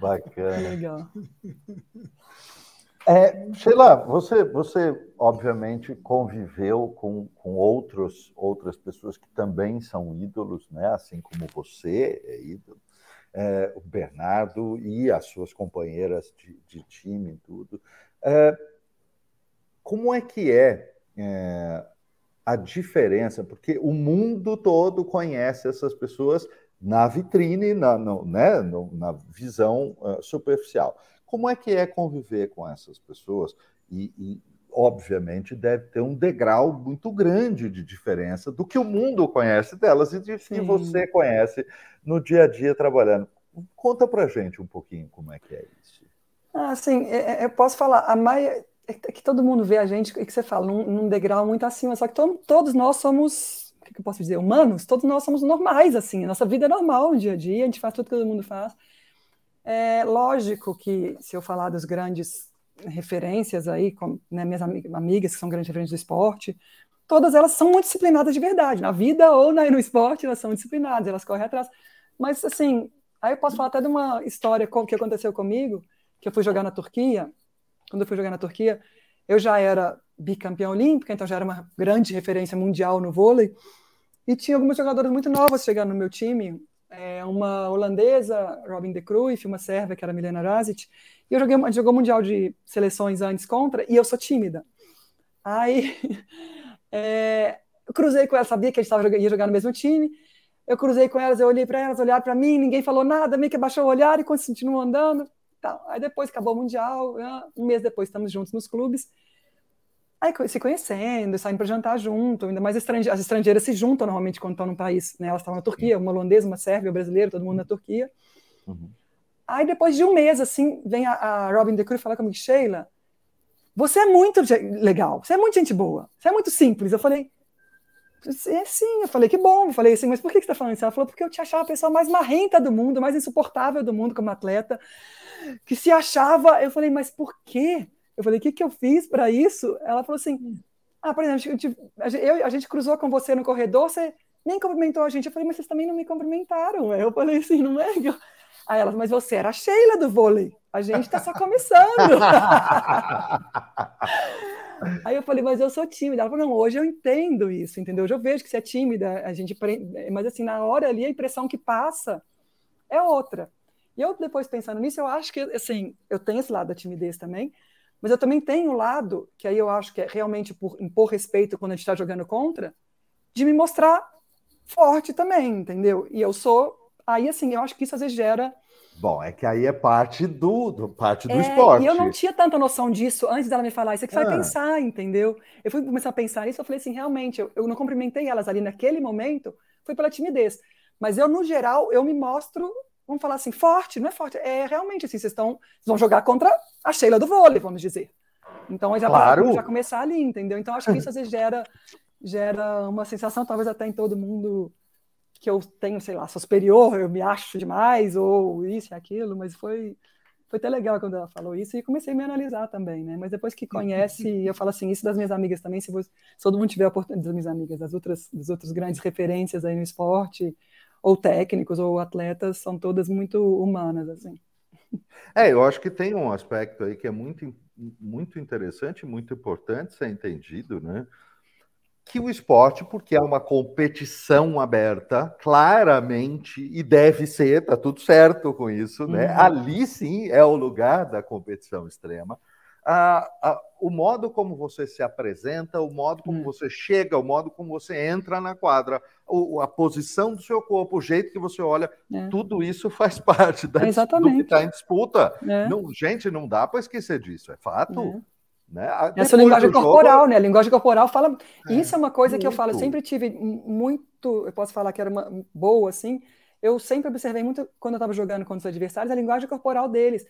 Bacana. Que legal. É, Sheila, você, você obviamente conviveu com, com outros, outras pessoas que também são ídolos, né? assim como você é ídolo, é, o Bernardo e as suas companheiras de, de time e tudo. É, como é que é, é a diferença? Porque o mundo todo conhece essas pessoas na vitrine, na, no, né, no, na visão uh, superficial. Como é que é conviver com essas pessoas? E, e, obviamente, deve ter um degrau muito grande de diferença do que o mundo conhece delas e de que você conhece no dia a dia trabalhando. Conta para gente um pouquinho como é que é isso. Ah, sim, é, é, eu posso falar, a Maia, é que todo mundo vê a gente, e que você fala, num, num, degrau muito acima, só que to, todos nós somos, o que eu posso dizer, humanos, todos nós somos normais, assim, a nossa vida é normal no dia a dia, a gente faz tudo que todo mundo faz, é lógico que, se eu falar das grandes referências aí, como né, minhas amigas que são grandes referências do esporte, todas elas são muito disciplinadas de verdade. Na vida ou na, no esporte, elas são disciplinadas, elas correm atrás. Mas, assim, aí eu posso falar até de uma história que aconteceu comigo, que eu fui jogar na Turquia. Quando eu fui jogar na Turquia, eu já era bicampeã olímpica, então já era uma grande referência mundial no vôlei. E tinha algumas jogadoras muito novas chegando no meu time, é, uma holandesa, Robin de Cruyff, uma sérvia, que era Milena Razic, e eu joguei, jogou mundial de seleções antes contra, e eu sou tímida. Aí, [laughs] é, eu cruzei com ela, sabia que a gente tava, ia jogar no mesmo time, eu cruzei com elas, eu olhei para elas, olharam para mim, ninguém falou nada, meio que abaixou o olhar e continuou andando. Tal. Aí depois acabou o Mundial, né, um mês depois estamos juntos nos clubes, Aí se conhecendo, saindo para jantar junto, ainda mais estrange as estrangeiras se juntam normalmente quando estão no país, né? Elas estavam na Turquia, uma holandesa, uma sérvia, um brasileiro, todo mundo na Turquia. Uhum. Aí depois de um mês, assim, vem a, a Robin de Cruz falar comigo, Sheila, você é muito legal, você é muito gente boa, você é muito simples. Eu falei, é sim, eu falei, que bom. Eu falei assim, mas por que você está falando isso? Ela falou, porque eu te achava a pessoa mais marrenta do mundo, mais insuportável do mundo como atleta, que se achava. Eu falei, mas por quê? Eu falei, o que, que eu fiz para isso? Ela falou assim: ah, por exemplo, eu, a gente cruzou com você no corredor, você nem cumprimentou a gente. Eu falei, mas vocês também não me cumprimentaram. Eu falei assim, não é? Aí ela, mas você era a Sheila do vôlei, a gente está só começando. [laughs] Aí eu falei, mas eu sou tímida. Ela falou, não, hoje eu entendo isso, entendeu? Hoje eu vejo que você é tímida, a gente, mas assim, na hora ali, a impressão que passa é outra. E eu, depois pensando nisso, eu acho que, assim, eu tenho esse lado da timidez também, mas eu também tenho o lado, que aí eu acho que é realmente por impor respeito quando a gente está jogando contra, de me mostrar forte também, entendeu? E eu sou. Aí, assim, eu acho que isso às vezes gera. Bom, é que aí é parte do, do parte do é, esporte. E eu não tinha tanta noção disso antes dela me falar. Isso é que você ah. vai pensar, entendeu? Eu fui começar a pensar nisso, eu falei assim, realmente, eu, eu não cumprimentei elas ali naquele momento, foi pela timidez. Mas eu, no geral, eu me mostro vamos falar assim, forte, não é forte, é realmente assim, vocês estão, vocês vão jogar contra a Sheila do vôlei, vamos dizer. Então já claro. já começar ali, entendeu? Então acho que isso às vezes gera gera uma sensação, talvez até em todo mundo que eu tenho, sei lá, sou superior, eu me acho demais ou isso e aquilo, mas foi foi até legal quando ela falou isso e comecei a me analisar também, né? Mas depois que conhece, eu falo assim, isso das minhas amigas também, se, você, se todo mundo tiver a oportunidade, das minhas amigas, das outras, das outras grandes referências aí no esporte, ou técnicos ou atletas são todas muito humanas assim. É, eu acho que tem um aspecto aí que é muito, muito interessante, muito importante ser entendido, né? Que o esporte, porque é uma competição aberta, claramente, e deve ser, tá tudo certo com isso, né? Uhum. Ali sim é o lugar da competição extrema a, a, o modo como você se apresenta, o modo como hum. você chega, o modo como você entra na quadra, o, a posição do seu corpo, o jeito que você olha, é. tudo isso faz [laughs] parte da, Exatamente. do que está em disputa. É. Não, gente, não dá para esquecer disso, é fato. Né? Essa linguagem corporal, jogo... né? A linguagem corporal fala. É, isso é uma coisa muito. que eu falo, eu sempre tive muito, eu posso falar que era uma boa, assim. Eu sempre observei muito quando eu estava jogando contra os adversários a linguagem corporal deles.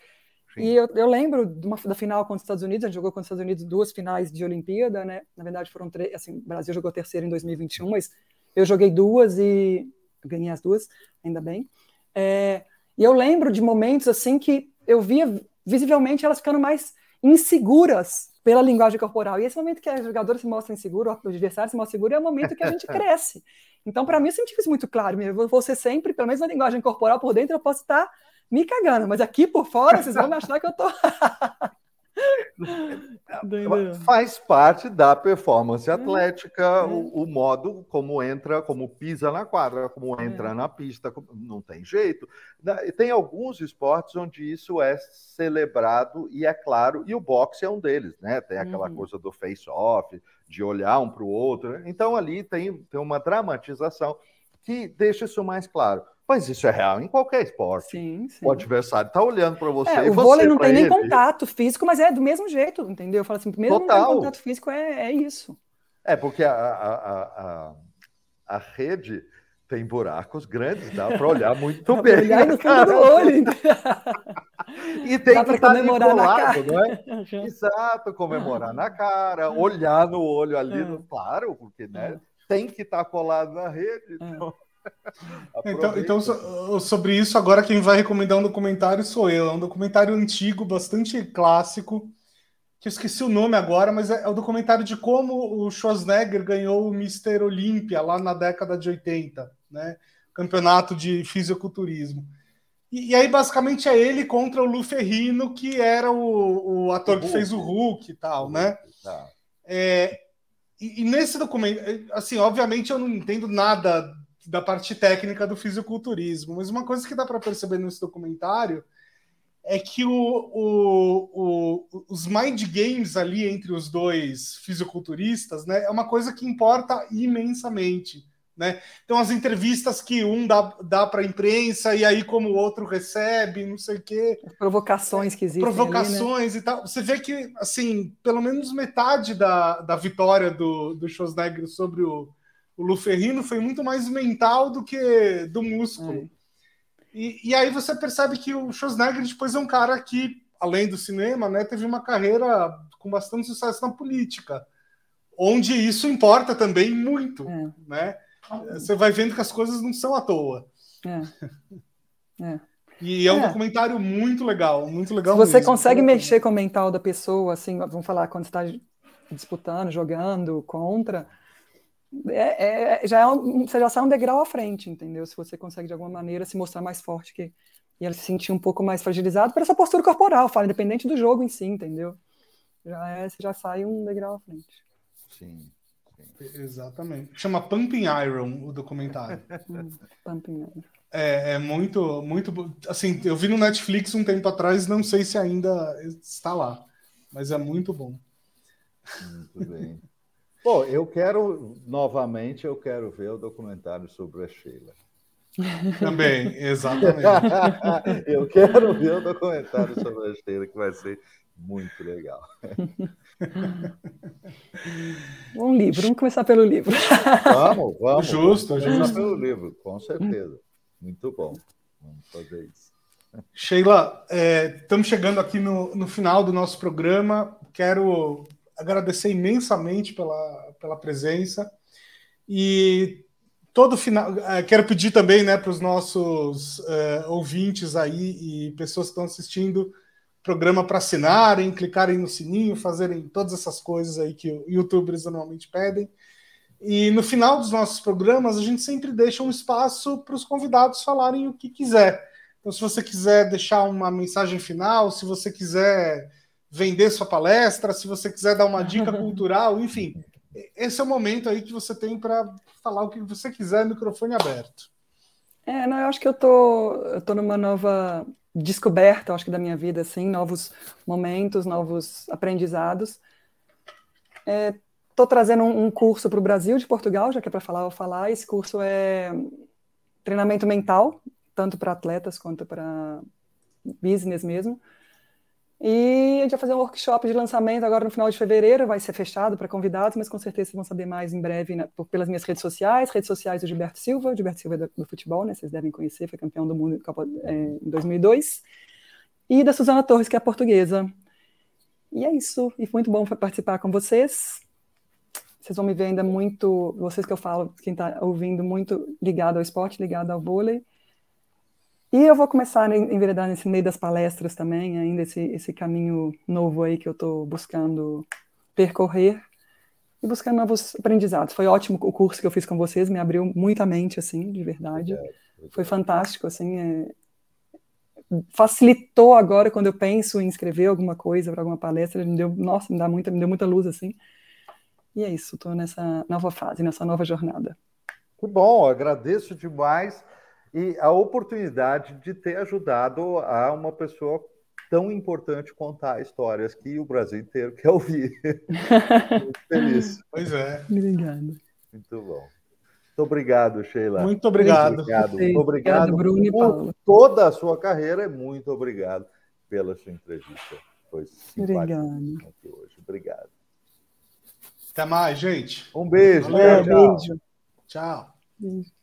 Sim. E eu, eu lembro uma, da final contra os Estados Unidos, a gente jogou contra os Estados Unidos duas finais de Olimpíada, né? Na verdade foram três, assim, o Brasil jogou terceiro em 2021, mas eu joguei duas e ganhei as duas, ainda bem. É, e eu lembro de momentos assim que eu via visivelmente elas ficando mais inseguras pela linguagem corporal. E esse momento que a jogadora se mostra inseguro, o adversário se mostra inseguro, é o momento que a gente [laughs] cresce. Então, para mim, eu sempre tive isso muito claro. Eu vou ser sempre, pelo menos na linguagem corporal, por dentro, eu posso estar me cagando, mas aqui por fora, vocês vão achar que eu tô. [laughs] Faz parte da performance atlética, é. o, o, modo como entra, como pisa na quadra, como é. entra é. na pista, não tem jeito. Tem alguns esportes onde isso é celebrado e é claro, e o boxe é um deles, né? Tem aquela uhum. coisa do face-off, de olhar um para o outro. Então ali tem, tem uma dramatização que deixa isso mais claro. Mas isso é real em qualquer esporte. Sim, sim. O adversário está olhando para você. É, o vôlei não tem nem ele... contato físico, mas é do mesmo jeito, entendeu? Eu falo assim, mesmo Total. não tem contato físico, é, é isso. É, porque a, a, a, a rede tem buracos grandes, dá para olhar [laughs] muito dá bem. Olhar no fundo do olho. [laughs] e tem dá que estar comemorar colado, na cara. não é? [laughs] Exato, comemorar na cara, olhar no olho ali, é. no, claro, porque né, é. tem que estar colado na rede. É. Então... então, então, sobre isso, agora quem vai recomendar um documentário sou eu. É um documentário antigo, bastante clássico, que eu esqueci o nome agora, mas é, é o documentário de como o Schwarzenegger ganhou o Mr. Olympia lá na década de 80, né? Campeonato de fisiculturismo. E, e aí, basicamente, é ele contra o Lu Ferrino, que era o, o ator o que fez o Hulk e tal, né? Tá. É, e, e, nesse documento, assim, obviamente eu não entendo nada da parte técnica do fisiculturismo. Mas uma coisa que dá para perceber nesse documentário é que o, o, o, os mind games ali entre os dois fisiculturistas né, é uma coisa que importa imensamente. Né? Então, as entrevistas que um dá, dá para a imprensa e aí, como o outro recebe, não sei o quê. As provocações que existem. Provocações ali, né? e tal. Você vê que, assim, pelo menos metade da, da vitória do, do Schwarzenegger sobre o, o Luferrino foi muito mais mental do que do músculo. É. E, e, aí você percebe que o Schwarzenegger depois é um cara que, além do cinema, né, teve uma carreira com bastante sucesso na política, onde isso importa também muito, é. né? Você vai vendo que as coisas não são à toa. É. é. E é um é. documentário muito legal, muito legal. Se você mesmo. consegue mexer com o mental da pessoa, assim, vamos falar quando está disputando, jogando contra, é, é, já é um, você já sai um degrau à frente, entendeu? Se você consegue de alguma maneira se mostrar mais forte que e ele se sentir um pouco mais fragilizado por essa postura corporal, fala, independente do jogo em si, entendeu? Já é, você já sai um degrau à frente. Sim. sim. Exatamente. Chama Pumping Iron o documentário. [laughs] Hum, Pumping Iron. É, é, muito, muito. Assim, eu vi no Netflix um tempo atrás, não sei se ainda está lá, mas é muito bom. Muito bem. Bom, eu quero, novamente, eu quero ver o documentário sobre a Sheila. Também, exatamente. [laughs] eu quero ver o documentário sobre a Sheila, que vai ser muito legal. [laughs] Um livro, vamos começar pelo livro. Vamos, vamos. Justo, vamos justo. pelo livro, com certeza. Muito bom. Vamos fazer isso. Sheila, é, estamos chegando aqui no, no final do nosso programa. Quero agradecer imensamente pela, pela presença. E todo final eh, quero pedir também né para os nossos uh, ouvintes aí e pessoas que estão assistindo o programa para assinarem clicarem no sininho fazerem todas essas coisas aí que youtubers normalmente pedem. E no final dos nossos programas a gente sempre deixa um espaço para os convidados falarem o que quiser. Então se você quiser deixar uma mensagem final se você quiser vender sua palestra, se você quiser dar uma dica [laughs] cultural, enfim. Esse é o momento aí que você tem para falar o que você quiser, microfone aberto. É, não, eu acho que eu tô, eu tô numa nova descoberta, acho que da minha vida, assim, novos momentos, novos aprendizados. Estou é, trazendo um, um curso para o Brasil de Portugal, já que é para falar, eu vou falar. Esse curso é treinamento mental, tanto para atletas quanto para business mesmo E a gente vai fazer um workshop de lançamento agora no final de fevereiro, vai ser fechado para convidados, mas com certeza vocês vão saber mais em breve né, pelas minhas redes sociais, redes sociais do Gilberto Silva, Gilberto Silva é do, do, futebol, né, vocês devem conhecer, foi campeão do mundo é, em 2002, e da Suzana Torres, que é portuguesa. E é isso, e foi muito bom participar com vocês. Vocês vão me ver ainda muito, vocês que eu falo, quem está ouvindo, muito ligado ao esporte, ligado ao vôlei. E eu vou começar a enveredar nesse meio das palestras também, ainda esse, esse caminho novo aí que eu estou buscando percorrer e buscando novos aprendizados. Foi ótimo o curso que eu fiz com vocês, me abriu muita mente, assim, de verdade. Foi fantástico, assim, é... facilitou agora quando eu penso em escrever alguma coisa para alguma palestra, me deu, nossa, me dá muita, me deu muita luz, assim. E é isso, estou nessa nova fase, nessa nova jornada. Que bom, agradeço demais e a oportunidade de ter ajudado a uma pessoa tão importante contar histórias que o Brasil inteiro quer ouvir. Muito [laughs] feliz. Pois é. Obrigado. Muito bom. Muito obrigado, Sheila. Muito obrigado. Muito obrigado, muito obrigado Bruno por Paulo. toda a sua carreira e muito obrigado pela sua entrevista. Foi simpático aqui hoje. Obrigado. Até mais, gente. Um beijo. Valeu, tchau. Beijo. Tchau. Beijo.